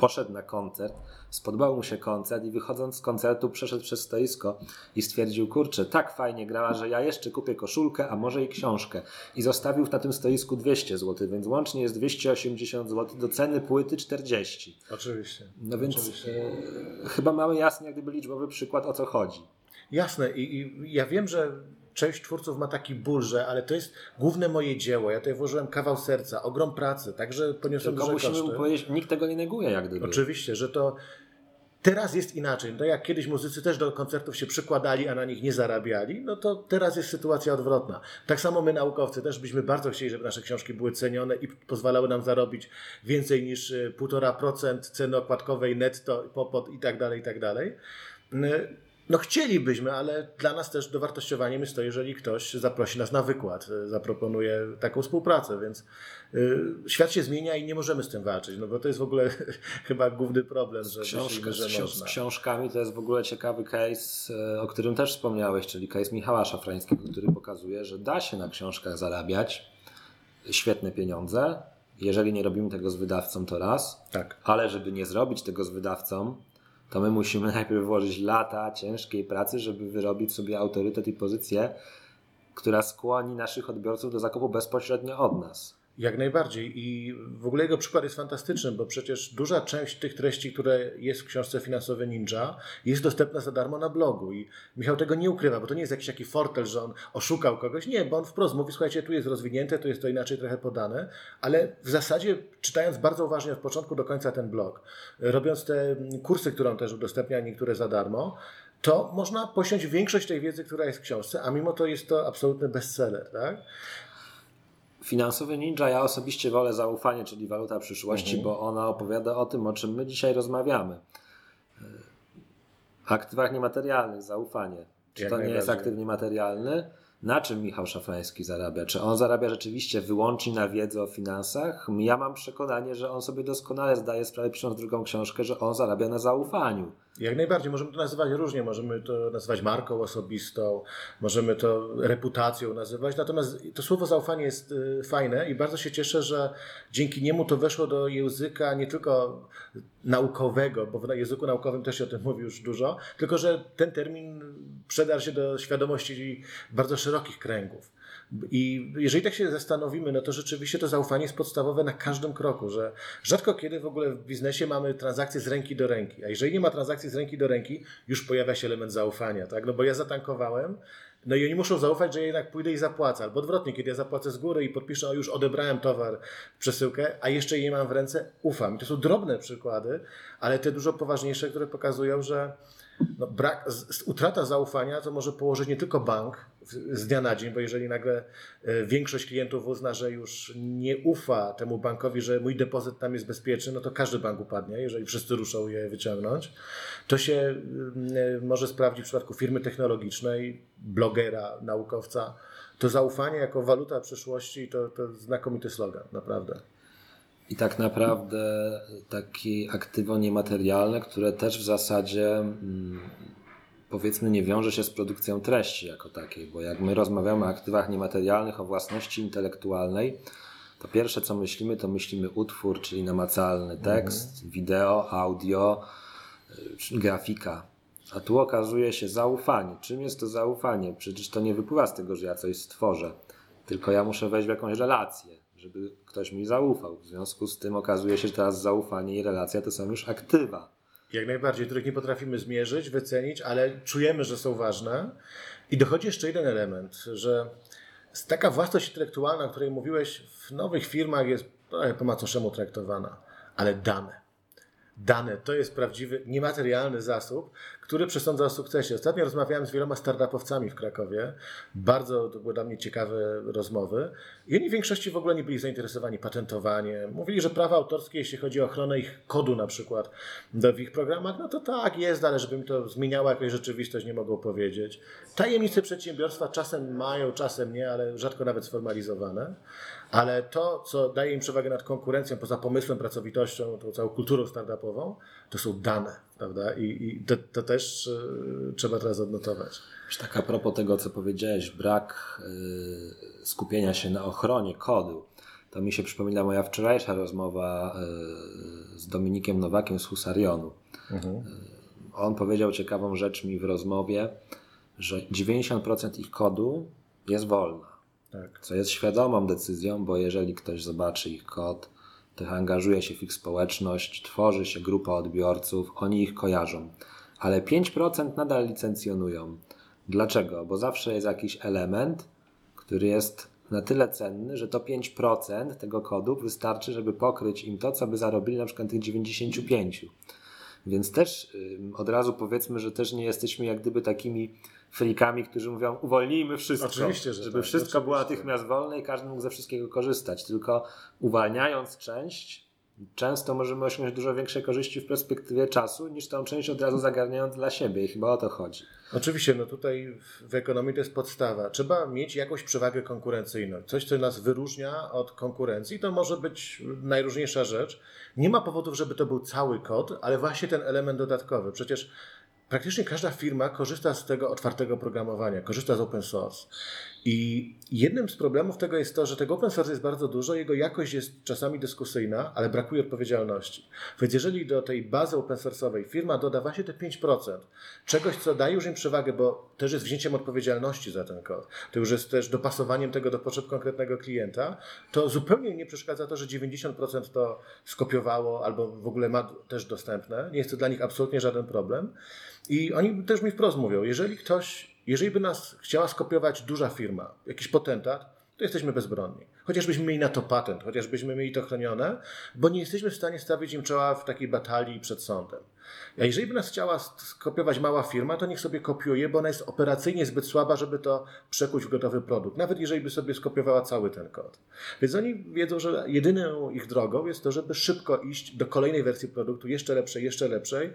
A: poszedł na koncert, spodobał mu się koncert i wychodząc z koncertu przeszedł przez stoisko i stwierdził, kurczę, tak fajnie grała, że ja jeszcze kupię koszulkę, a może i książkę. I zostawił na tym stoisku 200 zł, więc łącznie jest 280 zł do ceny płyty 40.
B: Oczywiście.
A: No więc
B: Oczywiście.
A: E, chyba mamy jasny jak gdyby liczbowy przykład o co chodzi.
B: Jasne i, i ja wiem, że część twórców ma taki ból, że ale to jest główne moje dzieło, ja tutaj włożyłem kawał serca, ogrom pracy, także poniosłem
A: Tylko
B: duże
A: musimy powiedzieć, nikt tego nie neguje jak gdyby.
B: Oczywiście, że to Teraz jest inaczej. No jak kiedyś muzycy też do koncertów się przykładali, a na nich nie zarabiali, no to teraz jest sytuacja odwrotna. Tak samo my naukowcy też byśmy bardzo chcieli, żeby nasze książki były cenione i pozwalały nam zarobić więcej niż 1,5% y, ceny okładkowej netto, popot i tak dalej, i tak dalej. No chcielibyśmy, ale dla nas też dowartościowaniem jest to, jeżeli ktoś zaprosi nas na wykład, e, zaproponuje taką współpracę, więc y, świat się zmienia i nie możemy z tym walczyć, no bo to jest w ogóle [LAUGHS] chyba główny problem, że myślimy, że
A: z,
B: można.
A: Z książkami to jest w ogóle ciekawy case, e, o którym też wspomniałeś, czyli case Michała Szafrańskiego, który pokazuje, że da się na książkach zarabiać świetne pieniądze, jeżeli nie robimy tego z wydawcą, to raz.
B: Tak.
A: Ale żeby nie zrobić tego z wydawcą, to my musimy [LAUGHS] najpierw włożyć lata ciężkiej pracy, żeby wyrobić sobie autorytet i pozycję, która skłoni naszych odbiorców do zakupu bezpośrednio od nas.
B: Jak najbardziej. I w ogóle jego przykład jest fantastyczny, bo przecież duża część tych treści, które jest w książce Finansowe Ninja, jest dostępna za darmo na blogu. I Michał tego nie ukrywa, bo to nie jest jakiś taki fortel, że on oszukał kogoś. Nie, bo on wprost mówi, słuchajcie, tu jest rozwinięte, tu jest to inaczej trochę podane, ale w zasadzie czytając bardzo uważnie od początku do końca ten blog, robiąc te kursy, które on też udostępnia, niektóre za darmo, to można posiąść większość tej wiedzy, która jest w książce, a mimo to jest to absolutny bestseller. Tak?
A: Finansowy ninja ja osobiście wolę zaufanie, czyli waluta przyszłości, mhm. bo ona opowiada o tym, o czym my dzisiaj rozmawiamy. Aktywach niematerialnych, zaufanie. Czy Jak to nie jest aktyw niematerialny? Na czym Michał Szafrański zarabia? Czy on zarabia rzeczywiście wyłącznie na wiedzy o finansach? Ja mam przekonanie, że on sobie doskonale zdaje sprawę, pisząc drugą książkę, że on zarabia na zaufaniu.
B: Jak najbardziej. Możemy to nazywać różnie. Możemy to nazywać marką osobistą, możemy to reputacją nazywać. Natomiast to słowo zaufanie jest y, fajne i bardzo się cieszę, że dzięki niemu to weszło do języka nie tylko naukowego, bo w języku naukowym też się o tym mówi już dużo, tylko że ten termin przedarł się do świadomości bardzo szerokich kręgów. I jeżeli tak się zastanowimy, no to rzeczywiście to zaufanie jest podstawowe na każdym kroku, że rzadko kiedy w ogóle w biznesie mamy transakcje z ręki do ręki, a jeżeli nie ma transakcji z ręki do ręki, już pojawia się element zaufania, tak? No bo ja zatankowałem, no i oni muszą zaufać, że ja jednak pójdę i zapłacę. Albo odwrotnie, kiedy ja zapłacę z góry i podpiszę, o już odebrałem towar, przesyłkę, a jeszcze jej mam w ręce, ufam. I to są drobne przykłady, ale te dużo poważniejsze, które pokazują, że no brak, utrata zaufania to może położyć nie tylko bank z dnia na dzień, bo jeżeli nagle e, większość klientów uzna, że już nie ufa temu bankowi, że mój depozyt tam jest bezpieczny, no to każdy bank upadnie, jeżeli wszyscy ruszą je wyciągnąć. To się e, może sprawdzić w przypadku firmy technologicznej, blogera, naukowca. To zaufanie jako waluta przyszłości to, to znakomity slogan, naprawdę.
A: I tak naprawdę takie aktywo niematerialne, które też w zasadzie mm, powiedzmy nie wiąże się z produkcją treści jako takiej, bo jak my rozmawiamy o aktywach niematerialnych, o własności intelektualnej, to pierwsze co myślimy, to myślimy utwór, czyli namacalny tekst, mhm. wideo, audio, y, grafika. A tu okazuje się zaufanie. Czym jest to zaufanie? Przecież to nie wypływa z tego, że ja coś stworzę, tylko ja muszę wejść w jakąś relację, żeby ktoś mi zaufał. W związku z tym okazuje się, że teraz zaufanie i relacja to są już aktywa.
B: Jak najbardziej, których nie potrafimy zmierzyć, wycenić, ale czujemy, że są ważne. I dochodzi jeszcze jeden element, że taka własność intelektualna, o której mówiłeś, w nowych firmach jest trochę po macoszemu traktowana, ale dane. Dane to jest prawdziwy, niematerialny zasób, który przesądza o sukcesie. Ostatnio rozmawiałem z wieloma startupowcami w Krakowie. Bardzo to były dla mnie ciekawe rozmowy. I oni w większości w ogóle nie byli zainteresowani patentowaniem. Mówili, że prawa autorskie, jeśli chodzi o ochronę ich kodu na przykład w ich programach, no to tak jest, ale żeby mi to zmieniało jakąś rzeczywistość, nie mogą powiedzieć. Tajemnice przedsiębiorstwa czasem mają, czasem nie, ale rzadko nawet sformalizowane. Ale to, co daje im przewagę nad konkurencją, poza pomysłem, pracowitością, tą całą kulturą startupową, to są dane, prawda? I, i to, to, też y, trzeba teraz odnotować.
A: Tak a propos tego, co powiedziałeś, brak y, skupienia się na ochronie kodu, to mi się przypomina moja wczorajsza rozmowa y, z Dominikiem Nowakiem z Husarionu. Mhm. On powiedział ciekawą rzecz mi w rozmowie, że 90% ich kodu jest wolna. Tak. Co jest świadomą decyzją, bo jeżeli ktoś zobaczy ich kod, to angażuje się w ich społeczność, tworzy się grupa odbiorców, oni ich kojarzą. Ale 5% nadal licencjonują. Dlaczego? Bo zawsze jest jakiś element, który jest na tyle cenny, że to 5% tego kodu wystarczy, żeby pokryć im to, co by zarobili na przykład tych 95%. Więc też od razu powiedzmy, że też nie jesteśmy jak gdyby takimi frikami, którzy mówią uwolnijmy wszystko,
B: Oczywiście,
A: że
B: żeby
A: tak, wszystko
B: oczywiście.
A: było natychmiast wolne i każdy mógł ze wszystkiego korzystać. Tylko uwalniając część, często możemy osiągnąć dużo większe korzyści w perspektywie czasu, niż tą część od razu zagarniając dla siebie i chyba o to chodzi.
B: Oczywiście, no tutaj w ekonomii to jest podstawa. Trzeba mieć jakąś przewagę konkurencyjną. Coś, co nas wyróżnia od konkurencji. To może być najróżniejsza rzecz. Nie ma powodów, żeby to był cały kod, ale właśnie ten element dodatkowy. Przecież praktycznie każda firma korzysta z tego otwartego programowania, korzysta z open source. I jednym z problemów tego jest to, że tego open source jest bardzo dużo, jego jakość jest czasami dyskusyjna, ale brakuje odpowiedzialności. Więc jeżeli do tej bazy open source'owej firma doda właśnie te 5%, czegoś, co daje już im przewagę, bo też jest wzięciem odpowiedzialności za ten kod, to już jest też dopasowaniem tego do potrzeb konkretnego klienta, to zupełnie nie przeszkadza to, że 90% to skopiowało albo w ogóle ma też dostępne. Nie jest to dla nich absolutnie żaden problem. I oni też mi wprost mówią, jeżeli ktoś, jeżeli by nas chciała skopiować duża firma, jakiś potentat, to jesteśmy bezbronni. Chociażbyśmy mieli na to patent, chociażbyśmy mieli to chronione, bo nie jesteśmy w stanie stawić im czoła w takiej batalii przed sądem. A jeżeli by nas chciała skopiować mała firma, to niech sobie kopiuje, bo ona jest operacyjnie zbyt słaba, żeby to przekuć w gotowy produkt. Nawet jeżeli by sobie skopiowała cały ten kod. Więc oni wiedzą, że jedyną ich drogą jest to, żeby szybko iść do kolejnej wersji produktu, jeszcze lepszej, jeszcze lepszej,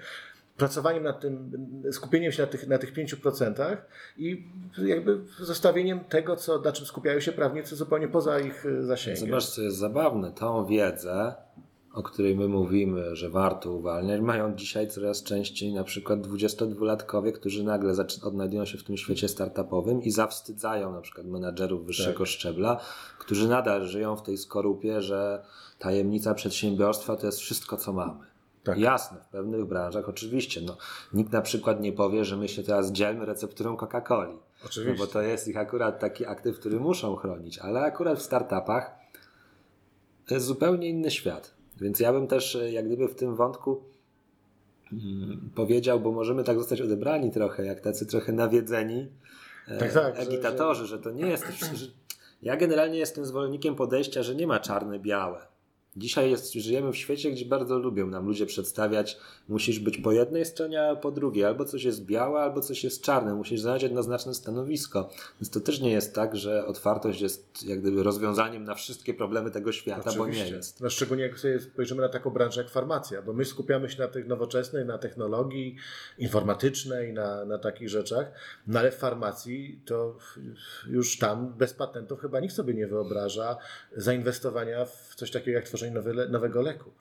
B: pracowaniem nad tym, skupieniem się na tych, na tych 5% i jakby zostawieniem tego, co, na czym skupiają się prawnicy zupełnie poza ich e, zasięgiem.
A: Zobacz, co jest zabawne. Tą wiedzę, o której my mówimy, że warto uwalniać, mają dzisiaj coraz częściej na przykład 22-latkowie, którzy nagle odnajdują się w tym świecie startupowym i zawstydzają na przykład menadżerów wyższego tak. szczebla, którzy nadal żyją w tej skorupie, że tajemnica przedsiębiorstwa to jest wszystko, co mamy. Tak. Jasne, w pewnych branżach oczywiście. No, nikt na przykład nie powie, że my się teraz dzielmy recepturą Coca-Coli. Oczywiście. No bo to jest ich akurat taki aktyw, który muszą chronić. Ale akurat w startupach to jest zupełnie inny świat. Więc ja bym też e, jak gdyby w tym wątku hmm, powiedział, bo możemy tak zostać odebrani trochę, jak tacy trochę nawiedzeni e, tak, tak, agitatorzy, że, że... że to nie jest... Że ja generalnie jestem zwolennikiem podejścia, że nie ma czarne-białe Dzisiaj jest, żyjemy w świecie, gdzie bardzo lubią nam ludzie przedstawiać, musisz być po jednej stronie, a po drugiej. Albo coś jest białe, albo coś jest czarne. Musisz zająć jednoznaczne stanowisko. Więc to też nie jest tak, że otwartość jest jak gdyby rozwiązaniem na wszystkie problemy tego świata, Oczywiście. bo nie jest.
B: No szczególnie jak sobie spojrzymy na taką branżę jak farmacja, bo my skupiamy się na tych nowoczesnej, na technologii informatycznej, na, na takich rzeczach, no ale w farmacji to już tam bez patentów chyba nikt sobie nie wyobraża zainwestowania w coś takiego jak tworzenie nowy, nowego leku.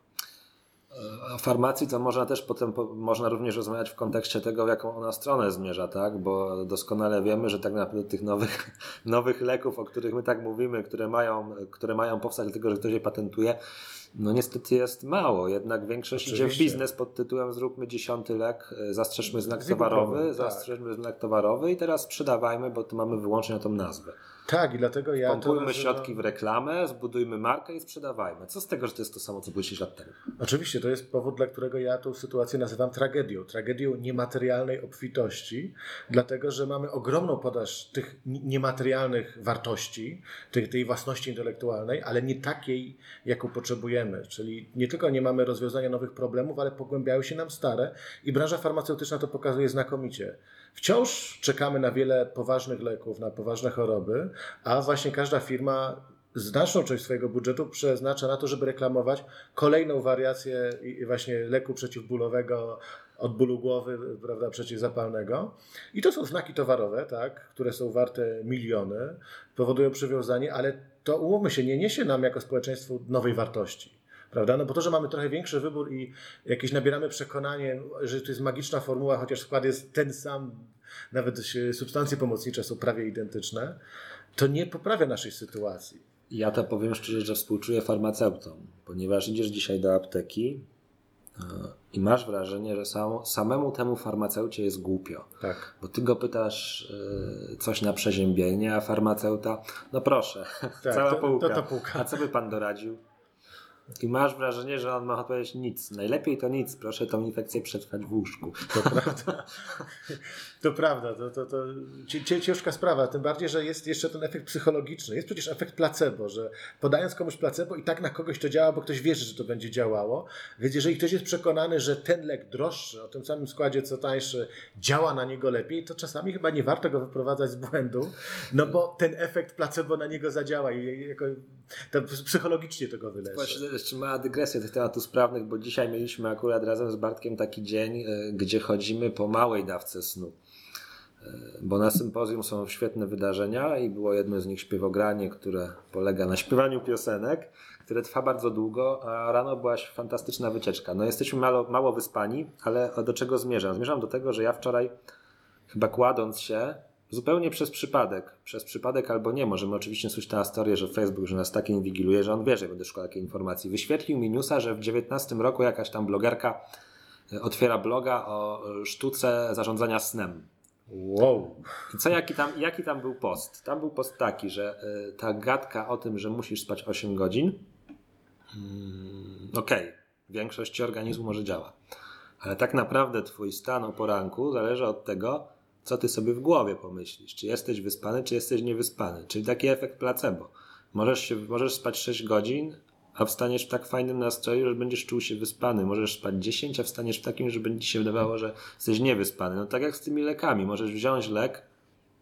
A: O farmacji to można też potem można również rozmawiać w kontekście tego, w jaką ona stronę zmierza, tak? Bo doskonale wiemy, że tak naprawdę tych nowych, [LAUGHS] nowych leków, o których my tak mówimy, które mają, które mają powstać dlatego, że ktoś je patentuje, no niestety jest mało. Jednak większość Oczywiście. idzie w biznes pod tytułem zróbmy dziesiąty lek, e, zastrzeżmy znak towarowy, tak. zastrzeżmy znak towarowy i teraz sprzedawajmy, bo tu mamy wyłącznie tą nazwę.
B: Tak, i dlatego ja.
A: Pompujmy nazywam... środki w reklamę, zbudujmy markę i sprzedawajmy. Co z tego, że to jest to samo, co było 10 lat temu?
B: Oczywiście, to jest powód, dla którego ja tę sytuację nazywam tragedią. Tragedią niematerialnej obfitości, dlatego że mamy ogromną podaż tych niematerialnych wartości, tej, tej własności intelektualnej, ale nie takiej, jaką potrzebujemy. Czyli nie tylko nie mamy rozwiązania nowych problemów, ale pogłębiają się nam stare i branża farmaceutyczna to pokazuje znakomicie. Wciąż czekamy na wiele poważnych leków, na poważne choroby, a właśnie każda firma znaczną część swojego budżetu przeznacza na to, żeby reklamować kolejną wariację właśnie leku przeciwbólowego od bólu głowy, prawda, przeciwzapalnego. I to są znaki towarowe, tak, które są warte miliony, powodują przywiązanie, ale to umówmy się, nie niesie nam jako społeczeństwo nowej wartości prawda? No bo to, że mamy trochę większy wybór i jakieś nabieramy przekonanie, że to jest magiczna formuła, chociaż skład jest ten sam, nawet substancje pomocnicze są prawie identyczne, to nie poprawia naszej sytuacji.
A: Ja to powiem szczerze, że współczuję farmaceutom, ponieważ idziesz dzisiaj do apteki e, i masz wrażenie, że sam, samemu temu farmaceucie jest głupio.
B: Tak.
A: Bo ty go pytasz e, coś na przeziębienie, a farmaceuta, no proszę, [LAUGHS] tak, cała
B: to,
A: półka.
B: To, to półka.
A: A co by pan doradził? I masz wrażenie, że on ma odpowiedzieć nic. Najlepiej to nic. Proszę tą infekcję przetrwać w łóżku.
B: To prawda. [LAUGHS] To prawda. To, to, to ciężka sprawa. Tym bardziej, że jest jeszcze ten efekt psychologiczny. Jest przecież efekt placebo, że podając komuś placebo i tak na kogoś to działa, bo ktoś wierzy, że to będzie działało. Więc jeżeli ktoś jest przekonany, że ten lek droższy, o tym samym składzie co tańszy, działa na niego lepiej, to czasami chyba nie warto go wyprowadzać z błędu, no bo ten efekt placebo na niego zadziała i jako, to psychologicznie tego wyleczy.
A: Właśnie jeszcze mała dygresja tych tematów sprawnych, bo dzisiaj mieliśmy akurat razem z Bartkiem taki dzień, e, gdzie chodzimy po małej dawce snu. E, bo na sympozjum są świetne wydarzenia i było jedno z nich śpiewogranie, które polega na śpiewaniu piosenek, które trwa bardzo długo, a rano była fantastyczna wycieczka. No jesteśmy mało, mało wyspani, ale do czego zmierzam? Zmierzam do tego, że ja wczoraj chyba kładąc się zupełnie przez przypadek, przez przypadek albo nie, możemy oczywiście słyszeć tę historię, że Facebook, że nas tak inwigiluje, że on wie, że będę szukał takiej informacji. Wyświetlił mi newsa, że w 19 roku jakaś tam blogerka e, otwiera bloga o sztuce zarządzania snem.
B: Wow.
A: I co, jaki tam, jaki tam był post? Tam był post taki, że y, ta gadka o tym, że musisz spać 8 godzin, mm, okej, okay, w większości organizmu może działa. Ale tak naprawdę twój stan o poranku zależy od tego, co ty sobie w głowie pomyślisz. Czy jesteś wyspany, czy jesteś niewyspany. Czyli taki efekt placebo. Możesz, się, możesz spać 6 godzin, a wstaniesz w tak fajnym nastroju, że będziesz czuł się wyspany. Możesz spać 10, a wstaniesz w takim, że będzie się wydawało, że jesteś niewyspany. No tak jak z tymi lekami. Możesz wziąć lek,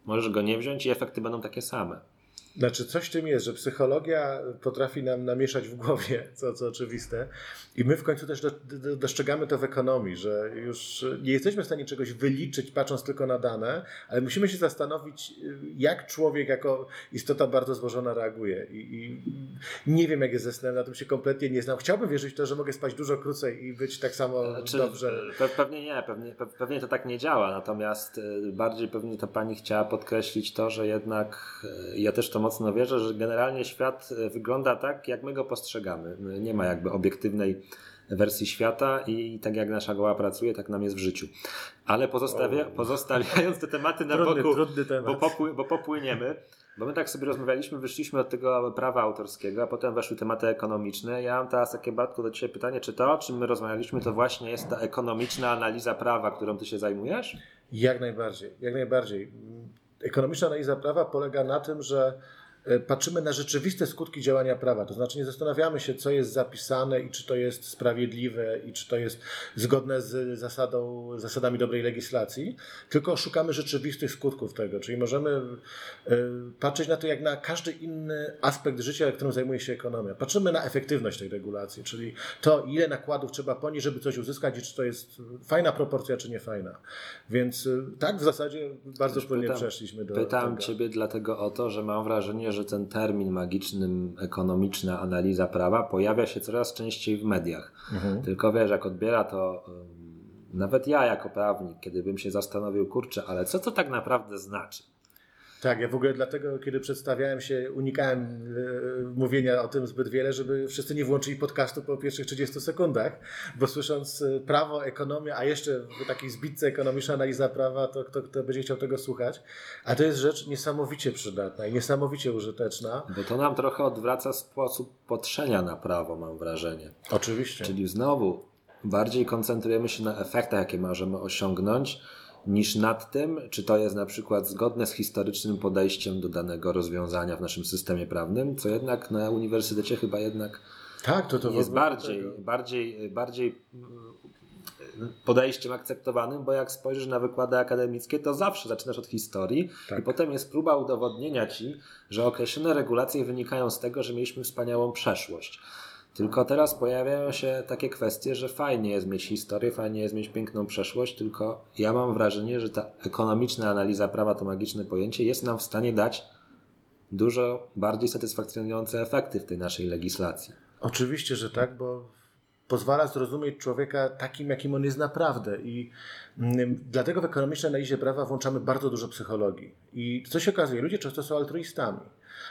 A: możesz go nie wziąć i efekty będą takie same.
B: Znaczy, coś w tym jest, że psychologia potrafi nam namieszać w głowie, co, co oczywiste. I my w końcu też do, do, dostrzegamy to w ekonomii, że już nie jesteśmy w stanie czegoś wyliczyć, patrząc tylko na dane, ale musimy się zastanowić, jak człowiek jako istota bardzo złożona reaguje. I, i nie wiem, jak jest ze snem, na tym się kompletnie nie znam. Chciałbym wierzyć w to, że mogę spać dużo krócej i być tak samo znaczy, dobrze.
A: Pewnie nie, pewnie, pewnie to tak nie działa, natomiast y, bardziej pewnie to pani chciała podkreślić to, że jednak y, ja też to mocno wierzę, że generalnie świat e, wygląda tak, jak my go postrzegamy. Nie ma jakby obiektywnej wersji świata i tak jak nasza goła pracuje, tak nam jest w życiu. Ale pozostawia, pozostawiając te tematy na [LAUGHS]
B: trudny,
A: boku,
B: trudny temat.
A: Bo, popły, bo popłyniemy, bo my tak sobie rozmawialiśmy, wyszliśmy od tego prawa autorskiego, a potem weszły tematy ekonomiczne. Ja mam teraz takie, Bartku, do Ciebie pytanie, czy to, o czym my rozmawialiśmy, to właśnie jest ta ekonomiczna analiza prawa, którą Ty się zajmujesz?
B: Jak najbardziej, jak najbardziej ekonomiczna analiza prawa polega na tym, że patrzymy na rzeczywiste skutki działania prawa. To znaczy nie zastanawiamy się, co jest zapisane i czy to jest sprawiedliwe i czy to jest zgodne z zasadą, zasadami dobrej legislacji, tylko szukamy rzeczywistych skutków tego. Czyli możemy e, patrzeć na to jak na każdy inny aspekt życia, którym zajmuje się ekonomia. Patrzymy na efektywność tej regulacji, czyli to, ile nakładów trzeba ponieść, żeby coś uzyskać i czy to jest fajna proporcja, czy nie fajna. Więc e, tak w zasadzie bardzo płynnie przeszliśmy do
A: Pytam tego. Ciebie dlatego o to, że mam wrażenie, że ten termin magiczny, ekonomiczna analiza prawa pojawia się coraz częściej w mediach. Mhm. Tylko wiesz, jak odbiera to nawet ja jako prawnik, kiedy bym się zastanowił, kurczę, ale co to tak naprawdę znaczy?
B: Tak, ja w ogóle dlatego, kiedy przedstawiałem się, unikałem e, mówienia o tym zbyt wiele, żeby wszyscy nie włączyli podcastu po pierwszych 30 sekundach, bo słysząc e, prawo, ekonomia, a jeszcze w takiej zbitce ekonomiczna analiza prawa, to kto, kto będzie chciał tego słuchać. A to jest rzecz niesamowicie przydatna i niesamowicie użyteczna.
A: Bo to nam trochę odwraca sposób patrzenia na prawo, mam wrażenie.
B: Oczywiście.
A: Czyli znowu bardziej koncentrujemy się na efektach, jakie możemy osiągnąć, niż nad tym, czy to jest na przykład zgodne z historycznym podejściem do danego rozwiązania w naszym systemie prawnym, co jednak na uniwersytecie chyba jednak
B: tak, to, to
A: jest bardziej, bardziej, bardziej mm, podejściem akceptowanym, bo jak spojrzysz na wykłady akademickie, to zawsze zaczynasz od historii tak. i potem jest próba udowodnienia ci, że określone regulacje wynikają z tego, że mieliśmy wspaniałą przeszłość. Tylko teraz pojawiają się takie kwestie, że fajnie jest mieć historię, fajnie jest mieć piękną przeszłość, tylko ja mam wrażenie, że ta ekonomiczna analiza prawa, to magiczne pojęcie, jest nam w stanie dać dużo bardziej satysfakcjonujące efekty w tej naszej legislacji.
B: Oczywiście, że tak, bo pozwala zrozumieć człowieka takim, jakim on jest naprawdę. I mm, dlatego w ekonomicznej analizie prawa włączamy bardzo dużo psychologii. I co się okazuje, ludzie często są altruistami.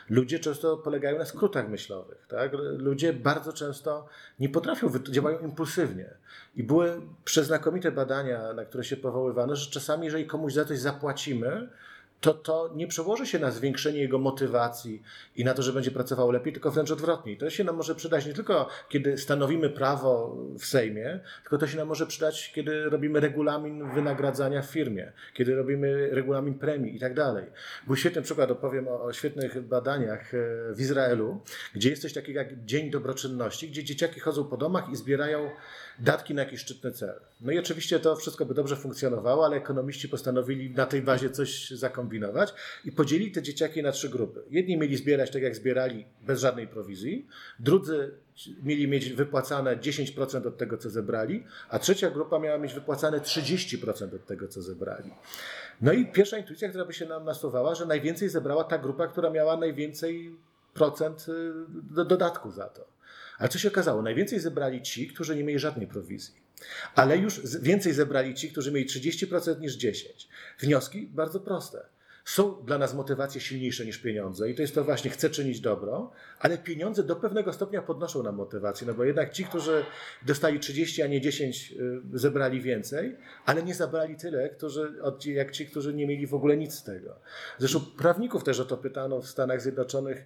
B: Ludzie często polegają na skrótach myślowych. Tak? Ludzie bardzo często nie potrafią, działają impulsywnie. I były przeznakomite badania, na które się powoływano, że czasami, jeżeli komuś za coś zapłacimy, to to nie przełoży się na zwiększenie jego motywacji i na to, że będzie pracował lepiej, tylko wręcz odwrotnie. To się nam może przydać nie tylko, kiedy stanowimy prawo w Sejmie, tylko to się nam może przydać, kiedy robimy regulamin wynagradzania w firmie, kiedy robimy regulamin premii i tak dalej. Był świetny przykład, opowiem o, o świetnych badaniach e, w Izraelu, gdzie jest coś takiego jak Dzień Dobroczynności, gdzie dzieciaki chodzą po domach i zbierają datki na jakiś szczytny cel. No i oczywiście to wszystko by dobrze funkcjonowało, ale ekonomiści postanowili na tej bazie coś zakombinować i podzielili te dzieciaki na trzy grupy. Jedni mieli zbierać tak jak zbierali bez żadnej prowizji, drudzy mieli mieć wypłacane 10% od tego, co zebrali, a trzecia grupa miała mieć wypłacane 30% od tego, co zebrali. No i pierwsza intuicja, która by się nam nasuwała, że najwięcej zebrała ta grupa, która miała najwięcej procent y, dodatku za to. Ale co się okazało? Najwięcej zebrali ci, którzy nie mieli żadnej prowizji. Ale już więcej zebrali ci, którzy mieli 30% niż 10%. Wnioski bardzo proste są dla nas motywacje silniejsze niż pieniądze i to jest to właśnie, chcę czynić dobro, ale pieniądze do pewnego stopnia podnoszą nam motywację, no bo jednak ci, którzy dostali 30, a nie 10, y, zebrali więcej, ale nie zabrali tyle, którzy, jak ci, którzy nie mieli w ogóle nic z tego. Zresztą prawników też o to pytano w Stanach Zjednoczonych.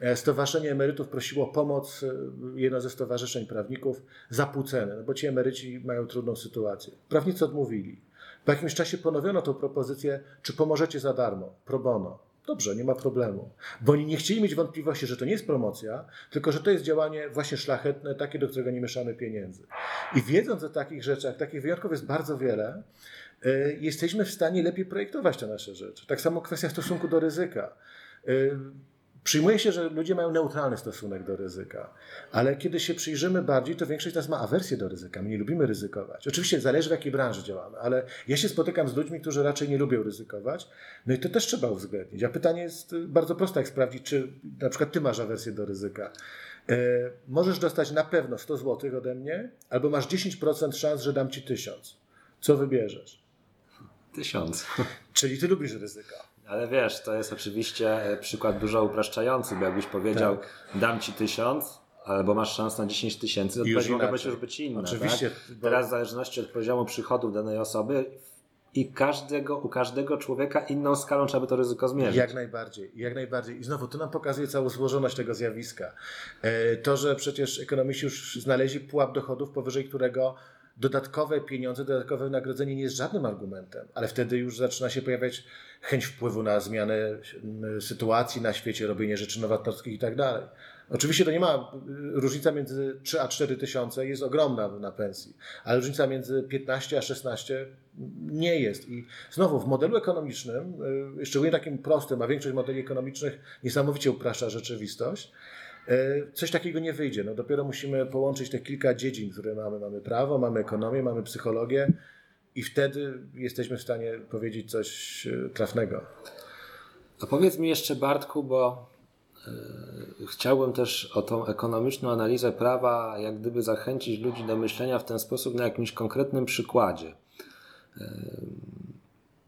B: E, Stowarzyszenie Emerytów prosiło o pomoc, e, jedno ze stowarzyszeń prawników, za pół ceny, no bo ci emeryci mają trudną sytuację. Prawnicy odmówili. Po jakimś czasie ponowiono tę propozycję, czy pomożecie za darmo, pro bono. Dobrze, nie ma problemu. Bo oni nie chcieli mieć wątpliwości, że to nie jest promocja, tylko że to jest działanie właśnie szlachetne, takie, do którego nie mieszamy pieniędzy. I wiedząc o takich rzeczach, takich wyjątków jest bardzo wiele, y, jesteśmy w stanie lepiej projektować te nasze rzeczy. Tak samo kwestia stosunku do ryzyka. Y, Przyjmuje się, że ludzie mają neutralny stosunek do ryzyka, ale kiedy się przyjrzymy bardziej, to większość z nas ma awersję do ryzyka. My nie lubimy ryzykować. Oczywiście zależy w jakiej branży działamy, ale ja się spotykam z ludźmi, którzy raczej nie lubią ryzykować, no i to też trzeba uwzględnić. A pytanie jest bardzo proste, jak sprawdzić, czy na przykład ty masz awersję do ryzyka. E, możesz dostać na pewno 100 zł ode mnie, albo masz 10% szans, że dam ci 1000. Co wybierzesz?
A: Tysiąc.
B: Czyli ty lubisz ryzyka.
A: Ale wiesz, to jest oczywiście e, przykład dużo upraszczający, bo jakbyś powiedział, tak. dam ci tysiąc, albo masz szansę na 10 tysięcy, to odpowiedź mogła być już być inna. Oczywiście. Tak? Teraz w zależności od poziomu przychodów danej osoby i każdego, u każdego człowieka inną skalą trzeba by to ryzyko zmierzyć.
B: Jak najbardziej, jak najbardziej. I znowu to nam pokazuje całą złożoność tego zjawiska. E, to, że przecież ekonomiści już znaleźli pułap dochodów, powyżej którego dodatkowe pieniądze, dodatkowe wynagrodzenie nie jest żadnym argumentem, ale wtedy już zaczyna się pojawiać chęć wpływu na zmianę sytuacji na świecie, robienie rzeczy nowatorskich i tak dalej. Oczywiście to nie ma, różnica między 3 a 4 tysiące jest ogromna na pensji, ale różnica między 15 a 16 nie jest. I znowu w modelu ekonomicznym, y, szczególnie takim prostym, a większość modeli ekonomicznych niesamowicie upraszcza rzeczywistość, y, coś takiego nie wyjdzie. No dopiero musimy połączyć te kilka dziedzin, które mamy. Mamy prawo, mamy ekonomię, mamy psychologię, i wtedy jesteśmy w stanie powiedzieć coś e, trafnego.
A: A powiedz mi jeszcze, Bartku, bo chciałbym też o tą ekonomiczną analizę prawa, jak gdyby zachęcić ludzi do myślenia w ten sposób na jakimś konkretnym przykładzie.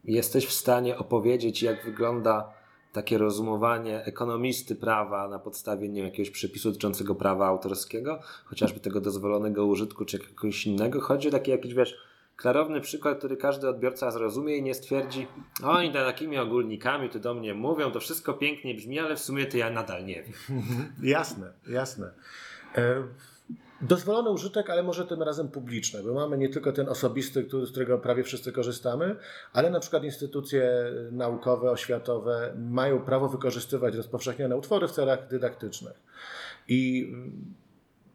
A: Jesteś w stanie opowiedzieć, jak wygląda takie rozumowanie ekonomisty prawa na podstawie nie wiem, jakiegoś przepisu dotyczącego prawa autorskiego, chociażby tego dozwolonego użytku czy jakiegoś innego. Chodzi o taki jakiś, wiesz, klarowny przykład, który każdy odbiorca zrozumie i nie stwierdzi, oni takimi ogólnikami tu do mnie mówią, to wszystko pięknie brzmi, ale w sumie to ja nadal nie wiem. [LAUGHS]
B: jasne, jasne. E, dozwolony użytek, ale może tym razem publiczny, bo mamy nie tylko ten osobisty, który, z którego prawie wszyscy korzystamy, ale na przykład instytucje naukowe, oświatowe mają prawo wykorzystywać rozpowszechnione utwory w celach dydaktycznych. I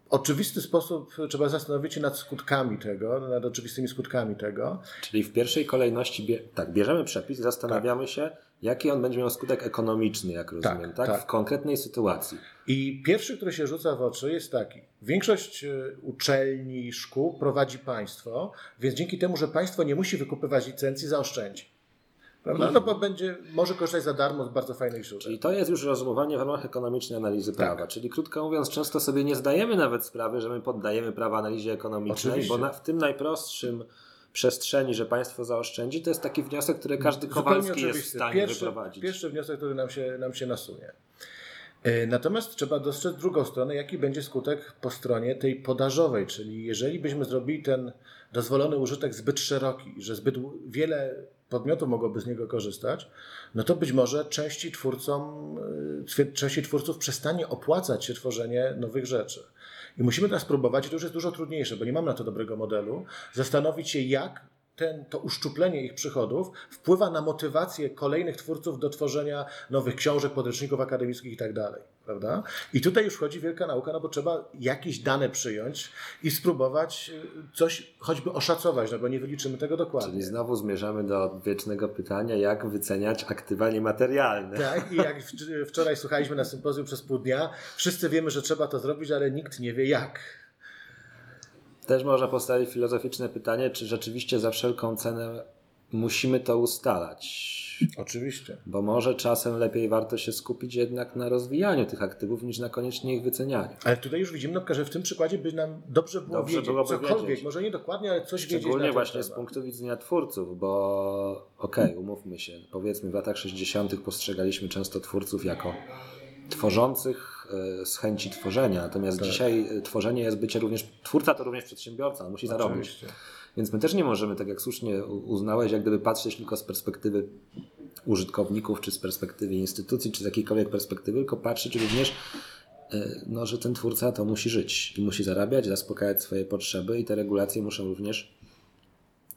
B: oczywisty sposób trzeba zastanowić się nad skutkami tego, nad oczywistymi skutkami tego.
A: Czyli w pierwszej kolejności, tak, bierzemy przepis, zastanawiamy tak. się, jaki on będzie miał skutek ekonomiczny, jak rozumiem, tak, tak? tak? W konkretnej sytuacji.
B: I pierwszy, który się rzuca w oczy jest taki. Większość e, uczelni, szkół prowadzi państwo, więc dzięki temu, że państwo nie musi wykupywać licencji, zaoszczędzi. Prawda? No bo będzie, może korzystać za darmo z bardzo fajnych źródeł.
A: Czyli to jest już rozumowanie w ramach ekonomicznej analizy prawa. Tak. Czyli krótko mówiąc, często sobie nie zdajemy nawet sprawy, że my poddajemy prawa analizie ekonomicznej, Oczywiście. bo na, w tym najprostszym przestrzeni, że państwo zaoszczędzi, to jest taki wniosek, który każdy Kowalski jest w stanie
B: pierwszy,
A: wyprowadzić.
B: Pierwszy wniosek, który nam się, nam się nasunie. E, natomiast trzeba dostrzec drugą stronę, jaki będzie skutek po stronie tej podażowej, czyli jeżeli byśmy zrobili ten dozwolony użytek zbyt szeroki, że zbyt wiele podmiotów mogłoby z niego korzystać, no to być może części twórcom, e, części twórców przestanie opłacać się tworzenie nowych rzeczy. I musimy teraz próbować, i to już jest dużo trudniejsze, bo nie mamy na to dobrego modelu, zastanowić się, jak ten, to uszczuplenie ich przychodów wpływa na motywację kolejnych twórców do tworzenia nowych książek, podręczników akademickich i tak dalej. Prawda? I tutaj już wchodzi wielka nauka, no bo trzeba jakieś dane przyjąć i spróbować y, coś choćby oszacować, no bo nie wyliczymy tego dokładnie.
A: Czyli znowu zmierzamy do wiecznego pytania, jak wyceniać aktywa niematerialne.
B: Tak, i jak wczoraj słuchaliśmy na sympozjum przez pół dnia, wszyscy wiemy, że trzeba to zrobić, ale nikt nie wie jak.
A: Też można postawić filozoficzne pytanie, czy rzeczywiście za wszelką cenę musimy to ustalać.
B: Oczywiście.
A: Bo może czasem lepiej warto się skupić jednak na rozwijaniu tych aktywów, niż na koniecznie ich wycenianiu.
B: Ale tutaj już widzimy, że w tym przykładzie by nam dobrze było dobrze wiedzieć cokolwiek, wiedzieć. może nie dokładnie, ale coś
A: Szczególnie
B: wiedzieć.
A: Szczególnie właśnie z punktu widzenia twórców, bo okej, okay, umówmy się, powiedzmy w latach 60. postrzegaliśmy często twórców jako tworzących e, z chęci tworzenia. Natomiast tak. dzisiaj e, tworzenie jest bycie również, twórca to również przedsiębiorca, on musi Oczywiście. zarobić. Więc my też nie możemy, tak jak słusznie uznałeś, jak gdyby patrzeć tylko z perspektywy użytkowników, czy z perspektywy instytucji, czy z jakiejkolwiek perspektywy, tylko patrzeć również, e, no, że ten twórca to musi żyć i musi zarabiać, zaspokajać swoje potrzeby i te regulacje muszą również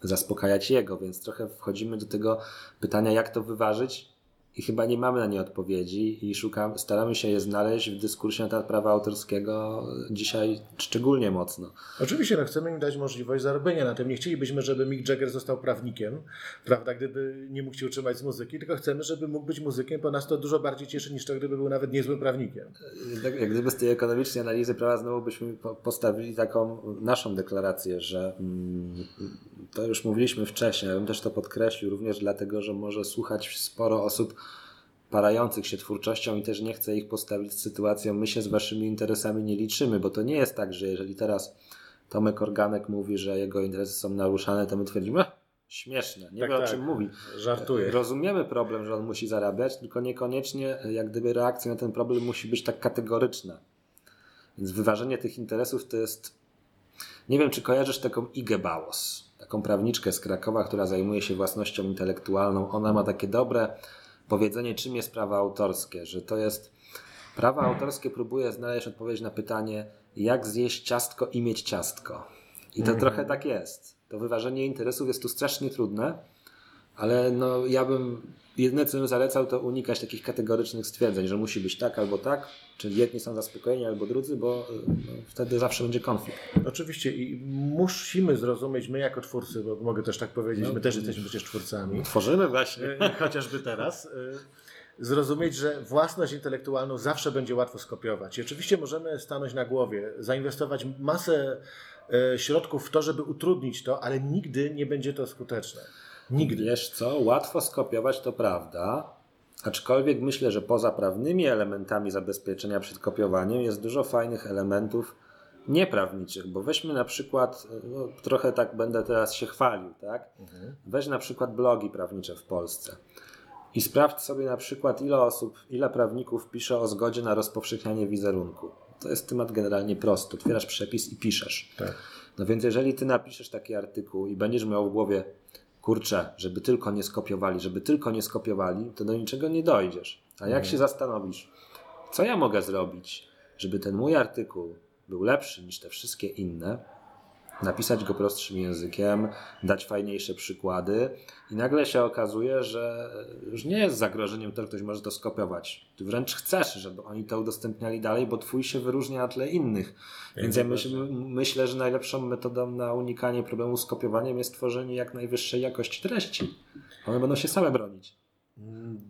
A: zaspokajać jego, więc trochę wchodzimy do tego pytania, jak to wyważyć i chyba nie mamy na nie odpowiedzi i szukamy, staramy się je znaleźć w dyskursie na temat prawa autorskiego dzisiaj szczególnie mocno.
B: Oczywiście, no chcemy im dać możliwość zarobienia na tym. Nie chcielibyśmy, żeby Mick Jagger został prawnikiem, prawda, gdyby nie mógł się utrzymać z muzyki, tylko chcemy, żeby mógł być muzykiem, bo nas to dużo bardziej cieszy niż to, gdyby był nawet niezłym prawnikiem.
A: Jak gdyby z tej ekonomicznej analizy prawa znowu byśmy postawili taką naszą deklarację, że mm, to już mówiliśmy wcześniej, ja bym też to podkreślił, również dlatego, że może słuchać sporo osób, parających się twórczością i też nie chcę ich postawić z sytuacją, my się z waszymi interesami nie liczymy, bo to nie jest tak, że jeżeli teraz Tomek Organek mówi, że jego interesy są naruszane, to my twierdzimy, śmieszne, nie tak, wie o tak. czym mówi.
B: Żartuję.
A: Rozumiemy problem, że on musi zarabiać, tylko niekoniecznie jak gdyby reakcja na ten problem musi być tak kategoryczna. Więc wyważenie tych interesów to jest nie wiem, czy kojarzysz taką Igę Bałos, taką prawniczkę z Krakowa, która zajmuje się własnością intelektualną. Ona ma takie dobre powiedzenie, czym jest prawo autorskie, że to jest prawo autorskie próbuje znaleźć odpowiedź na pytanie, jak zjeść ciastko i mieć ciastko. I to mm. trochę tak jest. To wyważenie interesów jest tu strasznie trudne, ale no ja bym Jedyne, co bym zalecał, to unikać takich kategorycznych stwierdzeń, że musi być tak albo tak, czyli jedni są zaspokojeni albo drudzy, bo no, wtedy zawsze będzie konflikt.
B: Oczywiście i musimy zrozumieć, my jako twórcy, bo mogę też tak powiedzieć, no, my też jesteśmy przecież twórcami.
A: Tworzymy właśnie.
B: E, chociażby teraz. E, zrozumieć, że własność intelektualną zawsze będzie łatwo skopiować. I oczywiście możemy stanąć na głowie, zainwestować masę e, środków w to, żeby utrudnić to, ale nigdy nie będzie to skuteczne. Nigdy.
A: Wiesz co, łatwo skopiować to prawda, Aczkolwiek myślę, że poza prawnymi elementami zabezpieczenia przed kopiowaniem jest dużo fajnych elementów nieprawniczych, bo weźmy na przykład, no, trochę tak będę teraz się chwalił, tak? Weź na przykład blogi prawnicze w Polsce i sprawdź sobie na przykład ile osób, ile prawników pisze o zgodzie na rozpowszechnianie wizerunku. To jest temat generalnie prosty. Otwierasz przepis i piszesz.
B: Tak.
A: No więc jeżeli ty napiszesz taki artykuł i będziesz miał w głowie, kurczę, żeby tylko nie skopiowali, żeby tylko nie skopiowali, to do niczego nie dojdziesz. A jak się zastanowisz, co ja mogę zrobić, żeby ten mój artykuł był lepszy niż te wszystkie inne, napisać go prostszym językiem, dać fajniejsze przykłady i nagle się okazuje, że już nie jest zagrożeniem to, że ktoś może to skopiować. Ty wręcz chcesz, żeby oni to udostępniali dalej, bo twój się wyróżnia na tle innych. Więc ja myśl, myślę, że najlepszą metodą na unikanie problemu z kopiowaniem jest tworzenie jak najwyższej jakości treści. One będą się same bronić.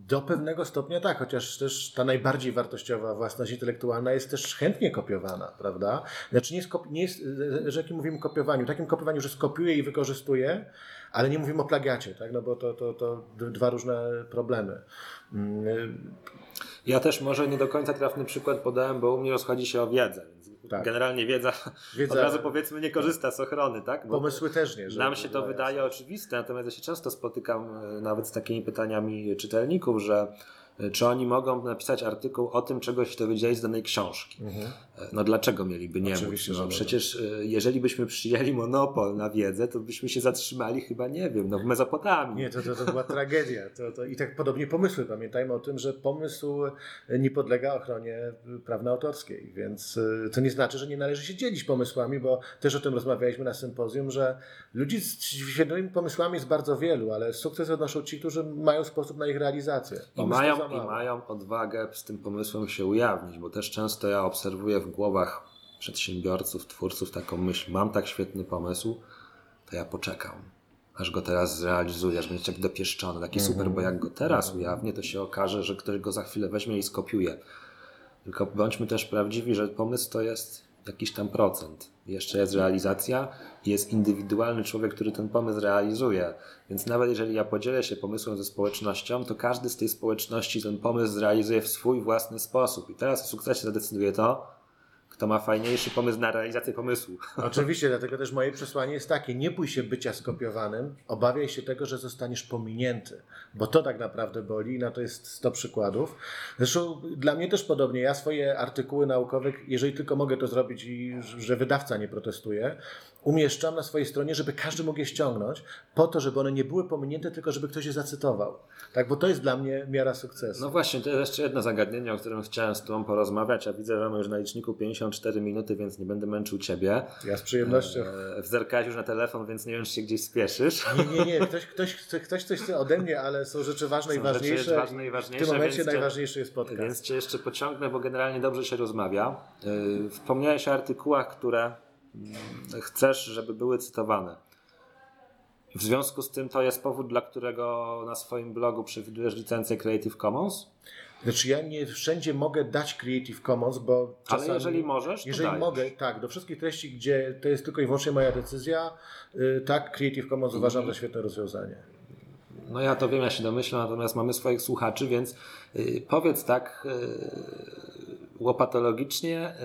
B: Do pewnego stopnia tak, chociaż też ta najbardziej wartościowa własność intelektualna jest też chętnie kopiowana, prawda? Znaczy nie jest, nie jest że jakim mówimy kopiowaniu, takim kopiowaniu, że skopiuję i wykorzystuję, ale nie mówimy o plagiacie, tak? No bo to, to, to dwa różne problemy. Mm,
A: Ja też może nie do końca trafny przykład podałem, bo u mnie rozchodzi się o wiedzę. Więc
B: Tak.
A: Generalnie wiedza,
B: Wiedza-
A: od razu powiedzmy nie korzysta z ochrony, tak? Bo
B: Pomysły też nie. żeby
A: nam się to wydaje oczywiste, natomiast ja się często spotykam e, nawet z takimi pytaniami czytelników, że czy oni mogą napisać artykuł o tym, czego się dowiedzieli z danej książki. E, No dlaczego mieliby nie
B: Oczywiście,
A: móc? No, przecież e, jeżeli byśmy przyjęli monopol na wiedzę, to byśmy się zatrzymali chyba, nie wiem, no w Mezopotamii.
B: Nie, to, to, to była tragedia. To, to, I tak podobnie pomysły. Pamiętajmy o tym, że pomysł nie podlega ochronie prawna autorskiej, więc y, to nie znaczy, że nie należy się dzielić pomysłami, bo też o tym rozmawialiśmy na sympozjum, że ludzi z świetnymi pomysłami jest bardzo wielu, ale sukces odnoszą ci, którzy mają sposób na ich realizację.
A: I mają, I
B: mało.
A: mają odwagę z tym pomysłem się ujawnić, bo też często ja obserwuję w głowach przedsiębiorców, twórców taką myśl, mam tak świetny pomysł, to ja poczekam, aż go teraz zrealizuję, aż będzie tak dopieszczony, taki super, bo jak go teraz ujawnię, to się okaże, że ktoś go za chwilę weźmie i skopiuje. Tylko bądźmy też prawdziwi, że pomysł to jest jakiś tam procent. Jeszcze jest realizacja jest indywidualny człowiek, który ten pomysł realizuje. Więc nawet jeżeli ja podzielę się pomysłem ze społecznością, to każdy z tej społeczności ten pomysł zrealizuje w swój własny sposób. I teraz o sukcesie zadecyduje to, kto ma fajniejszy pomysł na realizację pomysłu. [LAUGHS]
B: Oczywiście, dlatego też moje przesłanie jest takie: nie bój się bycia skopiowanym, obawiaj się tego, że zostaniesz pominięty, bo to tak naprawdę boli i na to jest 100 przykładów. Zresztą dla mnie też podobnie. Ja swoje artykuły naukowe, jeżeli tylko mogę to zrobić i że wydawca nie protestuje, umieszczam na swojej stronie, żeby każdy mógł je ściągnąć, po to, żeby one nie były pominięte, tylko żeby ktoś je zacytował. Tak, bo to jest dla mnie miara sukcesu.
A: No właśnie, to jest jeszcze jedno zagadnienie, o którym chciałem z Tobą porozmawiać, a widzę, że mamy już na liczniku 54 minuty, więc nie będę męczył Ciebie.
B: Ja z przyjemnością.
A: E, Zerkałeś już na telefon, więc nie wiem, czy się gdzieś spieszysz.
B: Nie, nie, nie. Ktoś, ktoś, ktoś coś chce ode mnie, ale są rzeczy ważne i
A: Są rzeczy
B: ważniejsze.
A: ważne i
B: w
A: ważniejsze,
B: tym momencie
A: cię-
B: najważniejszy jest podcast.
A: Więc Cię jeszcze pociągnę, bo generalnie dobrze się rozmawia. Yy, Wspomniałeś o artykułach, które chcesz, żeby były cytowane. W związku z tym to jest powód, dla którego na swoim blogu przewidujesz licencję Creative Commons?
B: Znaczy ja nie wszędzie mogę dać Creative Commons, bo
A: Ale
B: czasami,
A: jeżeli możesz, to
B: Jeżeli
A: dajesz.
B: mogę, tak, do wszystkich treści, gdzie to jest tylko i wyłącznie moja decyzja, y, tak, Creative Commons uważam za świetne rozwiązanie.
A: No ja to wiem, ja się domyślam, natomiast mamy swoich słuchaczy, więc yy, powiedz tak yy, łopatologicznie,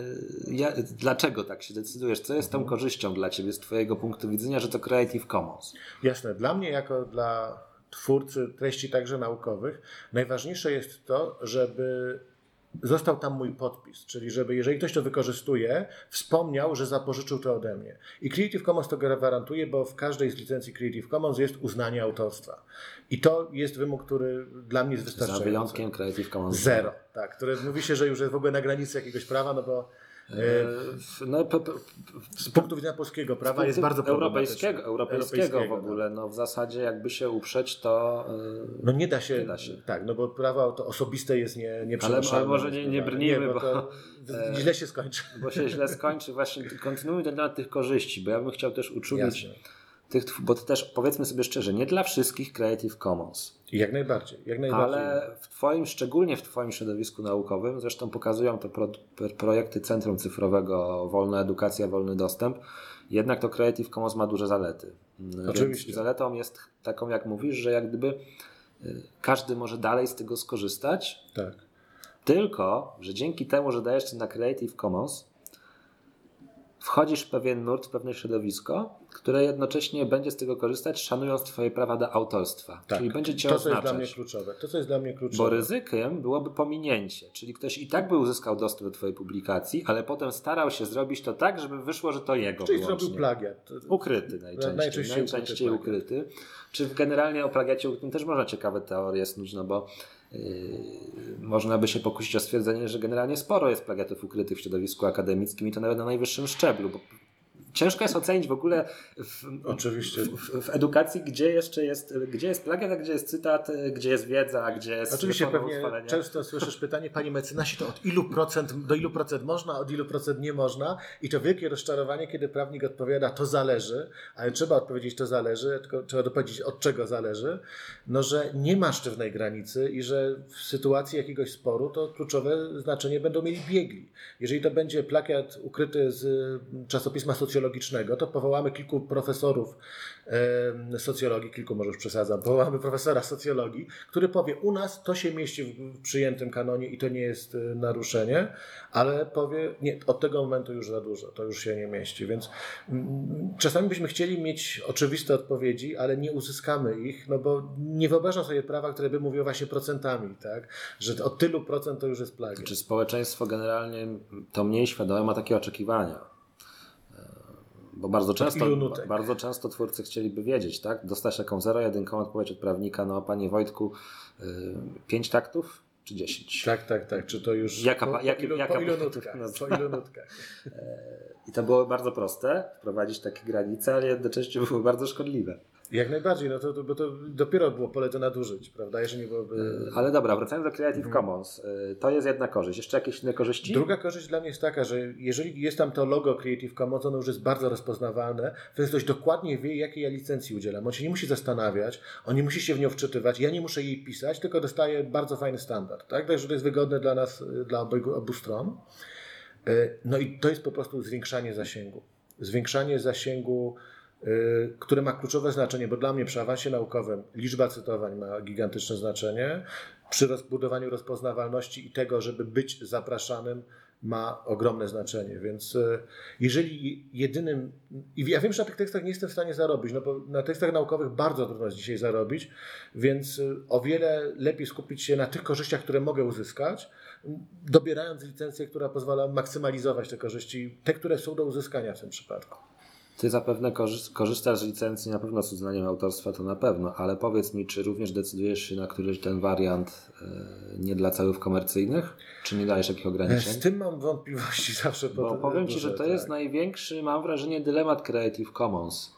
A: yy, ja, dlaczego tak się decydujesz? Co jest tą korzyścią dla Ciebie z Twojego punktu widzenia, że to Creative Commons?
B: Jasne, dla mnie jako dla twórcy treści także naukowych najważniejsze jest to, żeby został tam mój podpis, czyli żeby jeżeli ktoś to wykorzystuje, wspomniał, że zapożyczył to ode mnie. I Creative Commons to gwarantuje, bo w każdej z licencji Creative Commons jest uznanie autorstwa. I to jest wymóg, który dla mnie jest
A: Za
B: wystarczający.
A: wyjątkiem Creative Commons.
B: Zero, tak, które mówi się, że już jest w ogóle na granicy jakiegoś prawa, no bo
A: No, p- p-
B: z punktu widzenia polskiego prawa jest bardzo
A: europejskiego,
B: problematyczne.
A: europejskiego w
B: no.
A: ogóle. No, w zasadzie jakby się uprzeć, to yy,
B: No nie da się,
A: Nie da się.
B: tak, no bo prawo to osobiste jest nie, nieprzenoszalne.
A: Ale może nie- nie brnijmy,
B: nie,
A: bo-
B: to [LAUGHS] źle się skończy.
A: bo się źle skończy. Właśnie kontynuuj ten temat tych korzyści, bo ja bym chciał też uczulić
B: Jasne.
A: Tych, bo to też powiedzmy sobie szczerze, nie dla wszystkich Creative Commons.
B: Jak najbardziej, jak najbardziej.
A: Ale w twoim, szczególnie w Twoim środowisku naukowym, zresztą pokazują to pro, pro, projekty Centrum Cyfrowego Wolna Edukacja, Wolny Dostęp, jednak to Creative Commons ma duże zalety. Mm,
B: Oczywiście.
A: Więc zaletą jest taką, jak mówisz, że jak gdyby y, każdy może dalej z tego skorzystać.
B: Tak.
A: Tylko, że dzięki temu, że dajesz to na Creative Commons, wchodzisz w pewien nurt, w pewne środowisko, które jednocześnie będzie z tego korzystać, szanując Twoje prawa do autorstwa.
B: Tak.
A: Czyli będzie Cię
B: to, co
A: oznaczać.
B: jest dla mnie kluczowe. To, co jest dla mnie kluczowe.
A: Bo ryzykiem byłoby pominięcie, czyli ktoś i tak by uzyskał dostęp do Twojej publikacji, ale potem starał się zrobić to tak, żeby wyszło, że to jego
B: Czyli
A: wyłącznie.
B: zrobił plagiat.
A: Ukryty najczęściej.
B: Najczęściej
A: Najczęściej,
B: ukryty
A: ukryty. Czy generalnie o plagiacie ukrytym też można ciekawe teorie snuć, no bo yy, można by się pokusić o stwierdzenie, że generalnie sporo jest plagiatów ukrytych w środowisku akademickim i to nawet na najwyższym szczeblu, bo ciężko jest ocenić w ogóle w,
B: Oczywiście.
A: w, w edukacji, gdzie jeszcze jest, gdzie jest plagiat, a gdzie jest cytat, gdzie jest wiedza, a gdzie jest
B: Oczywiście pewnie często słyszysz pytanie, panie mecenasie, to od ilu procent, do ilu procent można, od ilu procent nie można i to wielkie rozczarowanie, kiedy prawnik odpowiada, to zależy, ale trzeba odpowiedzieć, to zależy, tylko trzeba dopowiedzieć, od czego zależy, no, że nie ma sztywnej granicy i że w sytuacji jakiegoś sporu to kluczowe znaczenie będą mieli biegli. Jeżeli to będzie plakiat ukryty z czasopisma socjologicznego, to powołamy kilku profesorów socjologii, kilku może już przesadzam, powołamy profesora socjologii, który powie, u nas to się mieści w- przyjętym kanonie i to nie jest e, naruszenie, ale powie, nie, od tego momentu już za dużo, to już się nie mieści, więc mm, czasami byśmy chcieli mieć oczywiste odpowiedzi, ale nie uzyskamy ich, no bo nie wyobrażam sobie prawa, które by mówiło właśnie procentami, tak, że od tylu procent to już jest plagiat.
A: Czy społeczeństwo generalnie to mniej świadome ma takie oczekiwania? Bo bardzo często, bardzo często twórcy chcieliby wiedzieć, tak? Dostać taką zero-jedynkową odpowiedź od prawnika, no panie Wojtku, y, pięć taktów czy dziesięć?
B: Tak, tak, tak. Czy to już.
A: Jaka
B: po,
A: jakie-
B: ilu,
A: jaka
B: po ilu nutkach? [LAUGHS] Po ilu nutkach?
A: I to było bardzo proste, wprowadzić takie granice, ale jednocześnie były bardzo szkodliwe.
B: Jak najbardziej, no to, to, bo to dopiero było pole do nadużyć, prawda? Jeżeli nie byłoby.
A: Ale dobra, wracając do Creative Commons, y, to jest jedna korzyść. Jeszcze jakieś inne korzyści?
B: Druga korzyść dla mnie jest taka, że jeżeli jest tam to logo Creative Commons, ono już jest bardzo rozpoznawalne, więc ktoś dokładnie wie, jakiej ja licencji udzielam. On się nie musi zastanawiać, on nie musi się w nią wczytywać, ja nie muszę jej pisać, tylko dostaję bardzo fajny standard. Tak? Także to jest wygodne dla nas, y, dla obojgu, obu stron. Y, No i to jest po prostu zwiększanie zasięgu. Zwiększanie zasięgu, które ma kluczowe znaczenie, bo dla mnie przy awansie naukowym liczba cytowań ma gigantyczne znaczenie. Przy rozbudowaniu rozpoznawalności i tego, żeby być zapraszanym, ma ogromne znaczenie. Więc y, jeżeli jedynym. I ja wiem, że na tych tekstach nie jestem w stanie zarobić, no bo na tekstach naukowych bardzo trudno jest dzisiaj zarobić, więc y, o wiele lepiej skupić się na tych korzyściach, które mogę uzyskać, dobierając licencję, która pozwala maksymalizować te korzyści, te, które są do uzyskania w tym przypadku.
A: Ty zapewne korzy- korzystasz z licencji na pewno z uznaniem autorstwa, to na pewno, ale powiedz mi, czy również decydujesz się na któryś ten wariant e, nie dla celów komercyjnych? Czy nie dajesz takich ograniczeń?
B: Z tym mam wątpliwości [LAUGHS] zawsze.
A: Bo
B: pod-
A: powiem Ci, że to
B: tak.
A: jest największy, mam wrażenie, dylemat Creative Commons.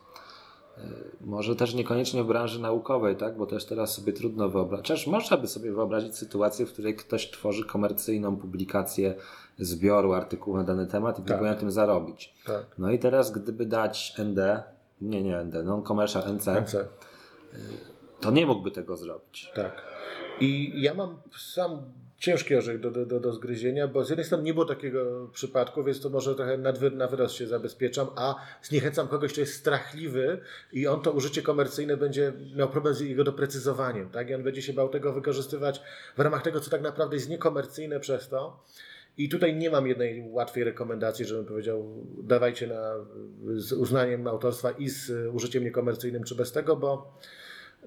A: E, Może też niekoniecznie w branży naukowej, tak? bo też teraz sobie trudno wyobrazić. Chociaż można by sobie wyobrazić sytuację, w której ktoś tworzy komercyjną publikację zbioru artykułów na dany temat i
B: Tak.
A: próbuje na tym zarobić.
B: Tak.
A: No i teraz, gdyby dać ND, nie, nie ND, non-commercial NC,
B: MC.
A: to nie mógłby tego zrobić.
B: Tak. I ja mam sam ciężki orzech do, do, do, zgryzienia, bo z jednej strony nie było takiego przypadku, więc to może trochę na, wy, na wyrost się zabezpieczam, a zniechęcam kogoś, kto jest strachliwy i on to użycie komercyjne będzie miał problem z jego doprecyzowaniem, tak? I on będzie się bał tego wykorzystywać w ramach tego, co tak naprawdę jest niekomercyjne przez to. I tutaj nie mam jednej łatwej rekomendacji, żebym powiedział, dawajcie na, z uznaniem autorstwa i z użyciem niekomercyjnym, czy bez tego, bo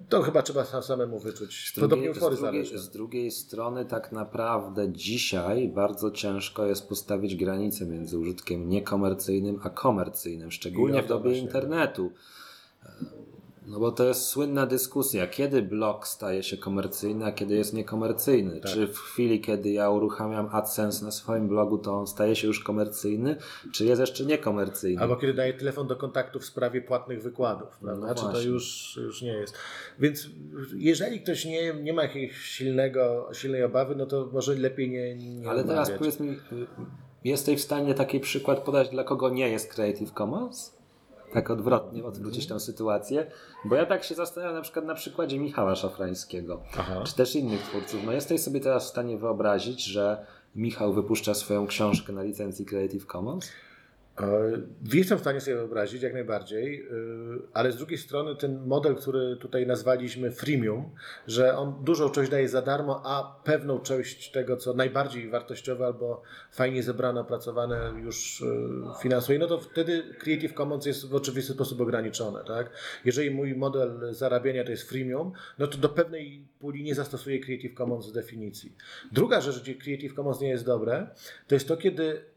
B: to chyba trzeba sam- samemu wyczuć.
A: Z drugiej, z, drugiej, z drugiej strony, tak naprawdę dzisiaj bardzo ciężko jest postawić granicę między użytkiem niekomercyjnym a komercyjnym, szczególnie
B: I o
A: w dobie
B: właśnie
A: internetu. No bo to jest słynna dyskusja, kiedy blog staje się komercyjny, a kiedy jest niekomercyjny.
B: Tak.
A: Czy w chwili, kiedy ja uruchamiam AdSense na swoim blogu, to on staje się już komercyjny, czy jest jeszcze niekomercyjny?
B: Albo kiedy daje telefon do kontaktu w sprawie płatnych wykładów, prawda?
A: No
B: Czy to już, już nie jest. Więc jeżeli ktoś nie, nie ma jakiegoś silnego, silnej obawy, no to może lepiej nie, nie
A: Ale teraz powiedz mi, y, jesteś w stanie taki przykład podać, dla kogo nie jest Creative Commons? Tak odwrotnie odwrócić tę sytuację. Bo ja tak się zastanawiam na przykład na przykładzie Michała Szafrańskiego,
B: Aha.
A: czy też innych twórców. No jesteś sobie teraz w stanie wyobrazić, że Michał wypuszcza swoją książkę na licencji Creative Commons?
B: Jestem w stanie sobie wyobrazić, jak najbardziej, y, ale z drugiej strony ten model, który tutaj nazwaliśmy freemium, że on dużą część daje za darmo, a pewną część tego, co najbardziej wartościowe albo fajnie zebrane, opracowane już y, finansuje, no to wtedy Creative Commons jest w oczywisty sposób ograniczone. Tak? Jeżeli mój model zarabiania to jest freemium, no to do pewnej puli nie zastosuję Creative Commons z definicji. Druga rzecz, gdzie Creative Commons nie jest dobre, to jest to, kiedy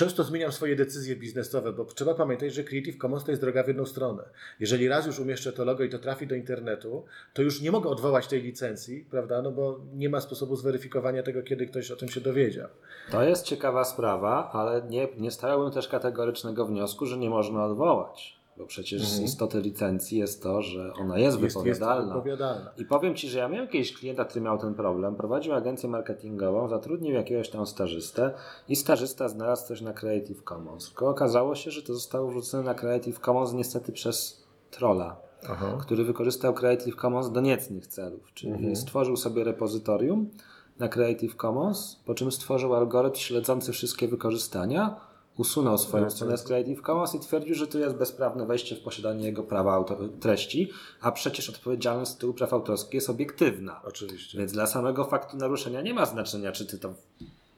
B: często zmieniam swoje decyzje biznesowe, bo trzeba pamiętać, że Creative Commons to jest droga w jedną stronę. Jeżeli raz już umieszczę to logo i to trafi do internetu, to już nie mogę odwołać tej licencji, prawda? No bo nie ma sposobu zweryfikowania tego, kiedy ktoś o tym się dowiedział.
A: To jest ciekawa sprawa, ale nie, nie stawiałbym też kategorycznego wniosku, że nie można odwołać. Bo przecież mhm. z istoty licencji jest to, że ona jest, jest wypowiadalna. Jest wypowiadalna. I powiem Ci, że ja miałem jakiegoś klienta, który miał ten problem. Prowadził agencję marketingową, zatrudnił jakiegoś tam stażystę i stażysta znalazł coś na Creative Commons. Tylko okazało się, że to zostało wrzucone na Creative Commons niestety przez trolla. Aha. który wykorzystał Creative Commons do niecnych celów, czyli mhm. stworzył sobie repozytorium na Creative Commons, po czym stworzył algorytm śledzący wszystkie wykorzystania, usunął swoją tak, stronę tak. z Creative Commons i twierdził, że to jest bezprawne wejście w posiadanie jego prawa autor treści, a przecież odpowiedzialność z tytułu praw autorskich jest obiektywna.
B: Oczywiście.
A: Więc dla samego faktu naruszenia nie ma znaczenia, czy ty to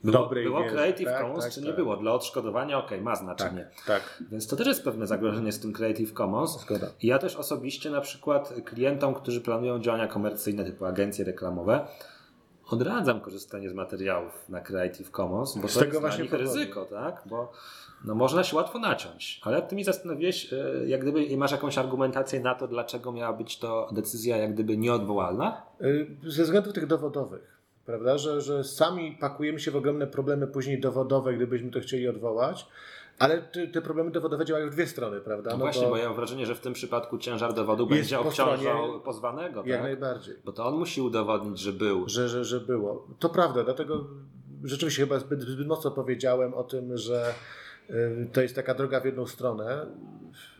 A: było, Dobrej było Creative tak, Commons, tak, czy nie tak. było. Dla odszkodowania, ok, ma znaczenie.
B: Tak, tak,
A: Więc to też jest pewne zagrożenie z tym Creative Commons.
B: Zgoda.
A: I ja też osobiście na przykład klientom, którzy planują działania komercyjne typu agencje reklamowe, odradzam korzystanie z materiałów na Creative Commons, bo z to tego jest właśnie dla ryzyko, tak? Bo no, można się łatwo naciąć. Ale ty mi zastanowiłeś, e, jak gdyby masz jakąś argumentację na to, dlaczego miała być to decyzja jak gdyby nieodwołalna?
B: E, ze względów tych dowodowych. Prawda, że, że sami pakujemy się w ogromne problemy później dowodowe, gdybyśmy to chcieli odwołać. Ale te, te, problemy dowodowe działają w dwie strony, prawda?
A: No, no właśnie, bo... bo ja mam wrażenie, że w tym przypadku ciężar dowodu będzie obciążał pozwanego.
B: Jak
A: tak?
B: najbardziej.
A: Bo to on musi udowodnić, że był.
B: Że, że, że było. To prawda, dlatego rzeczywiście chyba zbyt, zbyt mocno powiedziałem o tym, że y, to jest taka droga w jedną stronę.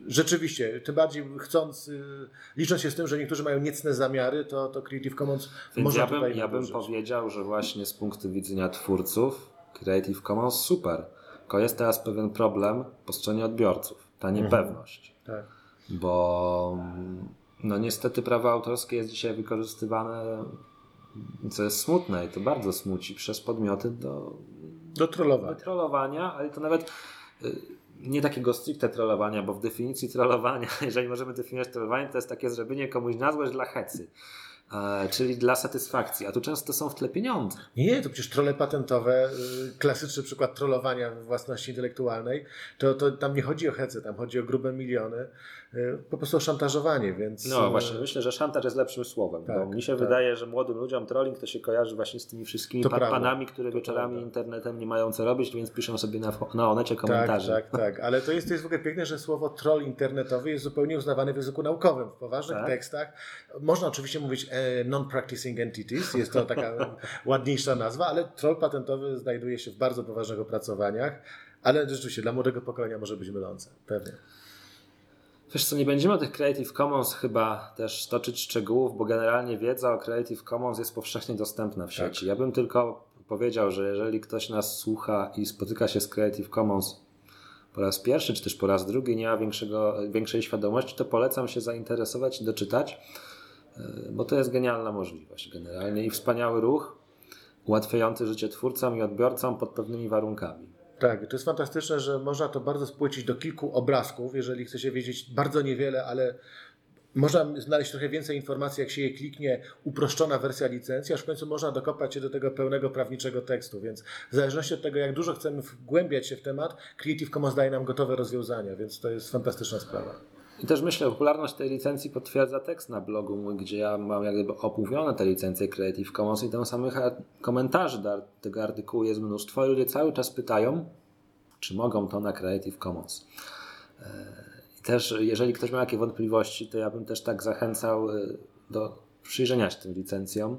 B: Rzeczywiście, tym bardziej chcąc, y, licząc się z tym, że niektórzy mają niecne zamiary, to, to Creative Commons
A: Więc
B: może
A: ja
B: bym,
A: tutaj Ja bym powiedział, że właśnie z punktu widzenia twórców Creative Commons super tylko jest teraz pewien problem po stronie odbiorców, ta mhm. niepewność.
B: Mhm. Tak.
A: Bo no niestety prawo autorskie jest dzisiaj wykorzystywane, co jest smutne i to bardzo smuci, przez podmioty do,
B: do trollowania.
A: Do trollowania, ale to nawet y, nie takiego stricte trollowania, bo w definicji trollowania, [LAUGHS] jeżeli możemy definiować trollowanie, to jest takie zrobienie komuś na złość dla hecy. E, czyli dla satysfakcji, a tu często są w tle pieniądze.
B: Nie, to przecież trole patentowe, y, klasyczny przykład trollowania własności intelektualnej, to, to tam nie chodzi o hece, tam chodzi o grube miliony, po prostu szantażowanie, więc...
A: No y, właśnie, myślę, że szantaż jest lepszym słowem, tak, mi się tak. wydaje, że młodym ludziom trolling to się kojarzy właśnie z tymi wszystkimi pa panami, które to wieczorami prawda. internetem nie mają co robić, więc piszą sobie na, na onecie komentarze.
B: Tak, tak, tak, ale to jest, to jest w ogóle piękne, że słowo troll internetowy jest zupełnie uznawane w języku naukowym. W poważnych tak? tekstach można oczywiście mówić e, non-practicing entities, jest to taka [LAUGHS] ładniejsza nazwa, ale troll patentowy znajduje się w bardzo poważnych opracowaniach, ale rzeczywiście dla młodego pokolenia może być mylące, pewnie.
A: Wiesz co, nie będziemy o tych Creative Commons chyba też toczyć szczegółów, bo generalnie wiedza o Creative Commons jest powszechnie dostępna w sieci. Tak. Ja bym tylko powiedział, że jeżeli ktoś nas słucha i spotyka się z Creative Commons po raz pierwszy, czy też po raz drugi, nie ma większego, większej świadomości, to polecam się zainteresować i doczytać, e, bo to jest genialna możliwość generalnie i wspaniały ruch ułatwiający życie twórcom i odbiorcom pod pewnymi warunkami.
B: Tak, to jest fantastyczne, że można to bardzo spłycić do kilku obrazków, jeżeli chce się wiedzieć bardzo niewiele, ale można znaleźć trochę więcej informacji, jak się je kliknie, uproszczona wersja licencji, aż w końcu można dokopać się do tego pełnego prawniczego tekstu. Więc w zależności od tego, jak dużo chcemy wgłębiać się w temat, Creative Commons daje nam gotowe rozwiązania, więc to jest fantastyczna sprawa.
A: I też myślę, popularność tej licencji potwierdza tekst na blogu mój, gdzie ja mam jak gdyby opóźnione te licencje Creative Commons i tam samych komentarzy do tego artykułu jest mnóstwo. Ludzie cały czas pytają, czy mogą to na Creative Commons. E, I też, jeżeli ktoś ma jakieś wątpliwości, to ja bym też tak zachęcał e, do przyjrzenia się tym licencjom,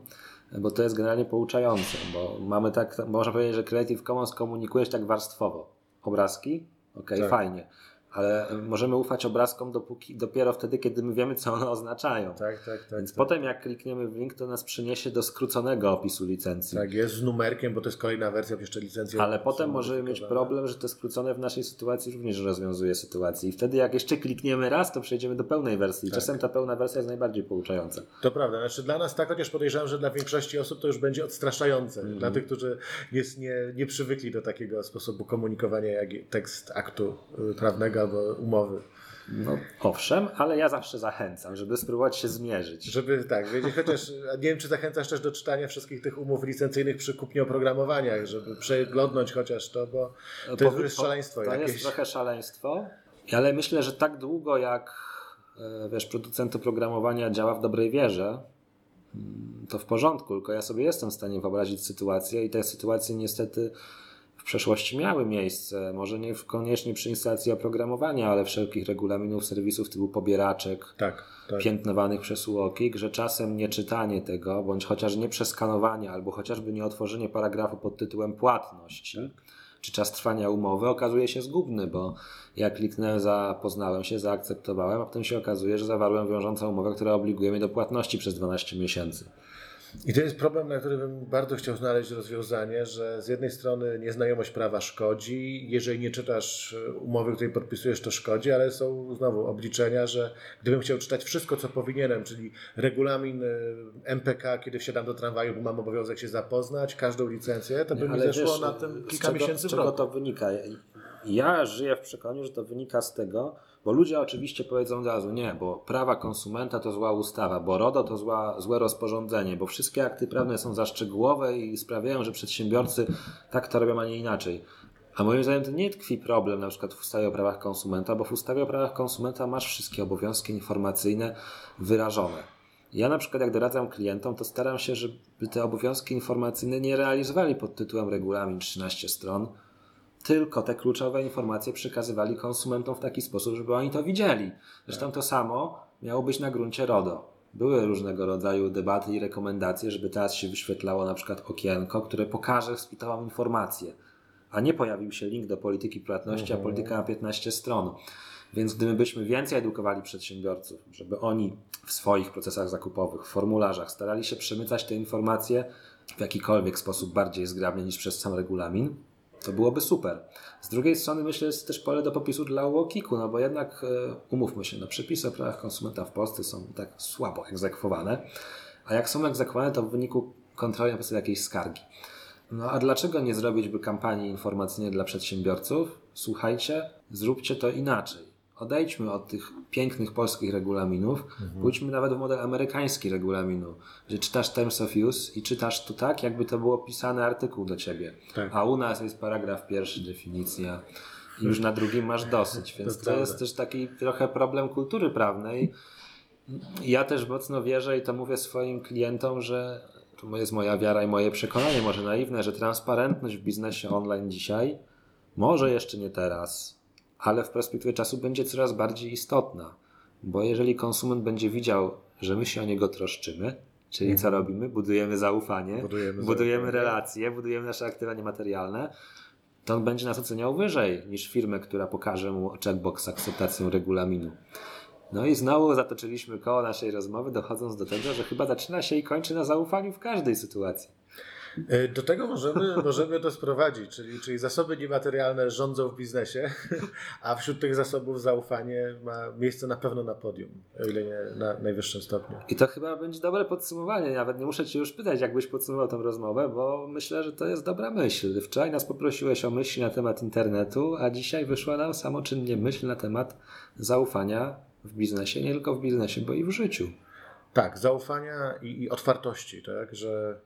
A: bo to jest generalnie pouczające, bo mamy tak, można powiedzieć, że Creative Commons komunikujesz tak warstwowo. Obrazki, ok, tak. fajnie ale możemy ufać obrazkom dopóki, dopiero wtedy, kiedy my wiemy, co one oznaczają.
B: Tak, tak, tak.
A: Więc
B: tak.
A: potem jak klikniemy w link, to nas przeniesie do skróconego opisu licencji.
B: Tak, jest z numerkiem, bo to jest kolejna wersja jeszcze licencji.
A: Ale potem możemy mieć problem, że to skrócone w naszej sytuacji również rozwiązuje sytuację. I wtedy jak jeszcze klikniemy raz, to przejdziemy do pełnej wersji.
B: Tak.
A: Czasem ta pełna wersja jest najbardziej pouczająca.
B: To prawda. Znaczy dla nas tak, chociaż podejrzewam, że dla większości osób to już będzie odstraszające.
A: Mhm.
B: Dla tych, którzy nie, nie, nie przywykli do takiego sposobu komunikowania jak tekst aktu y, prawnego albo umowy.
A: No, owszem, ale ja zawsze zachęcam, żeby spróbować się zmierzyć.
B: Żeby tak, wiedzieć, chociaż nie wiem, czy zachęcasz też do czytania wszystkich tych umów licencyjnych przy kupnie oprogramowania, żeby przeglądnąć chociaż to, bo to jest wręcz szaleństwo
A: To
B: jakieś.
A: jest trochę szaleństwo, ale myślę, że tak długo jak e, wiesz, producent oprogramowania działa w dobrej wierze, mm, to w porządku, tylko ja sobie jestem w stanie wyobrazić sytuację i te sytuacje niestety w przeszłości miały miejsce, może nie koniecznie przy instalacji oprogramowania, ale wszelkich regulaminów serwisów typu pobieraczek,
B: Tak, tak.
A: piętnowanych przez UOKiK, że czasem nieczytanie tego, bądź chociaż nie przeskanowanie, albo chociażby nie otworzenie paragrafu pod tytułem płatności, czy czas trwania umowy okazuje się zgubny, bo ja kliknąłem, zapoznałem się, zaakceptowałem, a potem się okazuje, że zawarłem wiążącą umowę, która obliguje mnie do płatności przez 12 miesięcy.
B: I to jest problem, na który bym bardzo chciał znaleźć rozwiązanie, że z jednej strony nieznajomość prawa szkodzi, jeżeli nie czytasz e, umowy, której podpisujesz, to szkodzi, ale są znowu obliczenia, że gdybym chciał czytać wszystko, co powinienem, czyli regulamin e, MPK, kiedy wsiadam do tramwaju, bo mam obowiązek się zapoznać, każdą licencję, to by mi zeszło
A: wiesz,
B: na tym kilka
A: czego,
B: miesięcy w
A: czego to wynika? Ja żyję w przekonaniu, że to wynika z tego, bo ludzie oczywiście powiedzą od razu, nie, bo prawa konsumenta to zła ustawa, bo RODO to zła, złe rozporządzenie, bo wszystkie akty prawne są za szczegółowe i sprawiają, że przedsiębiorcy tak to robią, a nie inaczej. A moim zdaniem to nie tkwi problem na przykład w ustawie o prawach konsumenta, bo w ustawie o prawach konsumenta masz wszystkie obowiązki informacyjne wyrażone. Ja na przykład jak doradzam klientom, to staram się, żeby te obowiązki informacyjne nie realizowali pod tytułem regulamin 13 stron, tylko te kluczowe informacje przekazywali konsumentom w taki sposób, żeby oni to widzieli. Zresztą to samo miało być na gruncie RODO. Były różnego rodzaju debaty i rekomendacje, żeby teraz się wyświetlało na przykład okienko, które pokaże spitałą informację, a nie pojawił się link do polityki płatności, a polityka ma 15 stron. Więc gdybyśmy więcej edukowali przedsiębiorców, żeby oni w swoich procesach zakupowych, w formularzach starali się przemycać te informacje w jakikolwiek sposób bardziej zgrabnie niż przez sam regulamin, to byłoby super. Z drugiej strony myślę, jest też pole do popisu dla UOKiK-u, no bo jednak e, umówmy się, no przepisy o prawach konsumenta w Polsce są tak słabo egzekwowane, a jak są egzekwowane, to w wyniku kontroli na podstawie jakiejś skargi. No a dlaczego nie zrobić by kampanii informacyjnej dla przedsiębiorców? Słuchajcie, zróbcie to inaczej. Odejdźmy od tych pięknych polskich regulaminów, pójdźmy nawet w model amerykański regulaminu, gdzie czytasz Terms of Use i czytasz to tak, jakby to było pisany artykuł do ciebie.
B: Tak.
A: A u nas jest paragraf pierwszy, definicja i już na drugim masz dosyć, [LAUGHS] więc to,
B: prawda.
A: jest też taki trochę problem kultury prawnej. Ja też mocno wierzę i to mówię swoim klientom, że to jest moja wiara i moje przekonanie, może naiwne, że transparentność w biznesie online dzisiaj, może jeszcze nie teraz, ale w perspektywie czasu będzie coraz bardziej istotna. Bo jeżeli konsument będzie widział, że my się o niego troszczymy, czyli co robimy? Budujemy zaufanie,
B: Budujemy
A: budujemy
B: zaufanie.
A: relacje, budujemy nasze aktywa niematerialne, to on będzie nas oceniał wyżej niż firmę, która pokaże mu checkbox z akceptacją regulaminu. No i znowu zatoczyliśmy koło naszej rozmowy, dochodząc do tego, że chyba zaczyna się i kończy na zaufaniu w każdej sytuacji.
B: E, Do tego możemy, [LAUGHS] możemy to sprowadzić, czyli, czyli zasoby niematerialne rządzą w biznesie, [LAUGHS] a wśród tych zasobów zaufanie ma miejsce na pewno na podium, o ile nie na najwyższym stopniu.
A: I to chyba będzie dobre podsumowanie. Nawet nie muszę Cię już pytać, jakbyś podsumował tę rozmowę, bo myślę, że to jest dobra myśl. Wczoraj nas poprosiłeś o myśli na temat internetu, a dzisiaj wyszła nam samoczynnie myśl na temat zaufania w biznesie, nie tylko w biznesie, bo i w życiu.
B: Tak, zaufania i, i otwartości, tak, że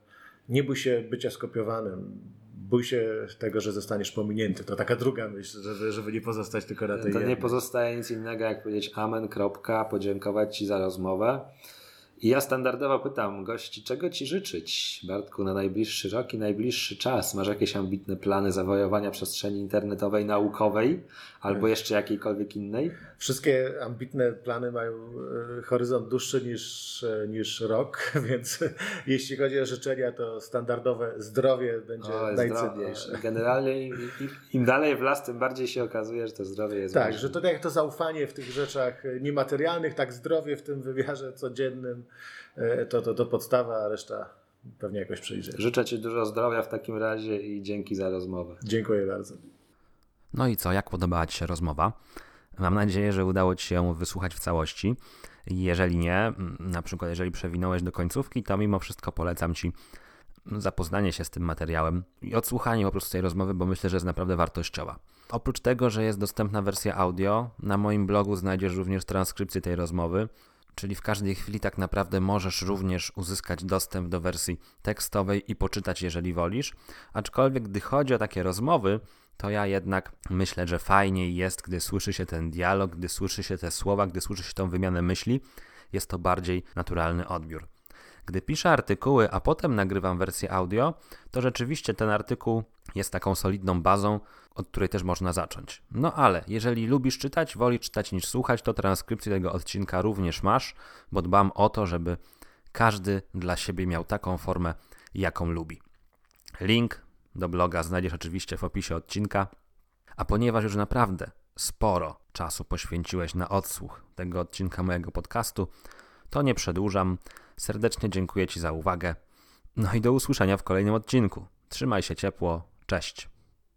B: nie bój się bycia skopiowanym, bój się tego, że zostaniesz pominięty. To taka druga myśl, żeby, żeby nie pozostać tylko na tej
A: To nie
B: jednej.
A: pozostaje nic innego, jak powiedzieć amen, kropka, podziękować Ci za rozmowę.
C: I ja standardowo pytam gości, czego ci życzyć, Bartku, na najbliższy rok i najbliższy czas? Masz jakieś ambitne plany zawojowania przestrzeni internetowej, naukowej albo jeszcze jakiejkolwiek innej?
B: Wszystkie ambitne plany mają e, horyzont dłuższy niż, e, niż rok, [LAUGHS] więc jeśli chodzi o życzenia, to standardowe zdrowie będzie o, najcenniejsze. Zdrowie.
C: Generalnie im, dalej w las, tym bardziej się okazuje, że to zdrowie jest
B: Tak,
C: ważne.
B: że to tak jak to zaufanie w tych rzeczach niematerialnych, tak zdrowie w tym wymiarze codziennym to, to, to podstawa, a reszta pewnie jakoś przyjdzie.
C: Życzę Ci dużo zdrowia w takim razie i dzięki za rozmowę.
B: Dziękuję bardzo.
A: No i co, jak podobała Ci się rozmowa? Mam nadzieję, że udało Ci się wysłuchać w całości. Jeżeli nie, na przykład jeżeli przewinąłeś do końcówki, to mimo wszystko polecam Ci zapoznanie się z tym materiałem i odsłuchanie po prostu tej rozmowy, bo myślę, że jest naprawdę wartościowa. Oprócz tego, że jest dostępna wersja audio, na moim blogu znajdziesz również transkrypcję tej rozmowy czyli w każdej chwili tak naprawdę możesz również uzyskać dostęp do wersji tekstowej i poczytać, jeżeli wolisz. Aczkolwiek, gdy chodzi o takie rozmowy, to ja jednak myślę, że fajniej jest, gdy słyszy się ten dialog, gdy słyszy się te słowa, gdy słyszy się tą wymianę myśli. Jest to bardziej naturalny odbiór. Gdy piszę artykuły, a potem nagrywam wersję audio, to rzeczywiście ten artykuł jest taką solidną bazą, od której też można zacząć. No ale jeżeli lubisz czytać, woli czytać niż słuchać, to transkrypcję tego odcinka również masz, bo dbam o to, żeby każdy dla siebie miał taką formę, jaką lubi. Link do bloga znajdziesz oczywiście w opisie odcinka. A ponieważ już naprawdę sporo czasu poświęciłeś na odsłuch tego odcinka mojego podcastu, to nie przedłużam. Serdecznie dziękuję Ci za uwagę. No i do usłyszenia w kolejnym odcinku. Trzymaj się ciepło. Cześć.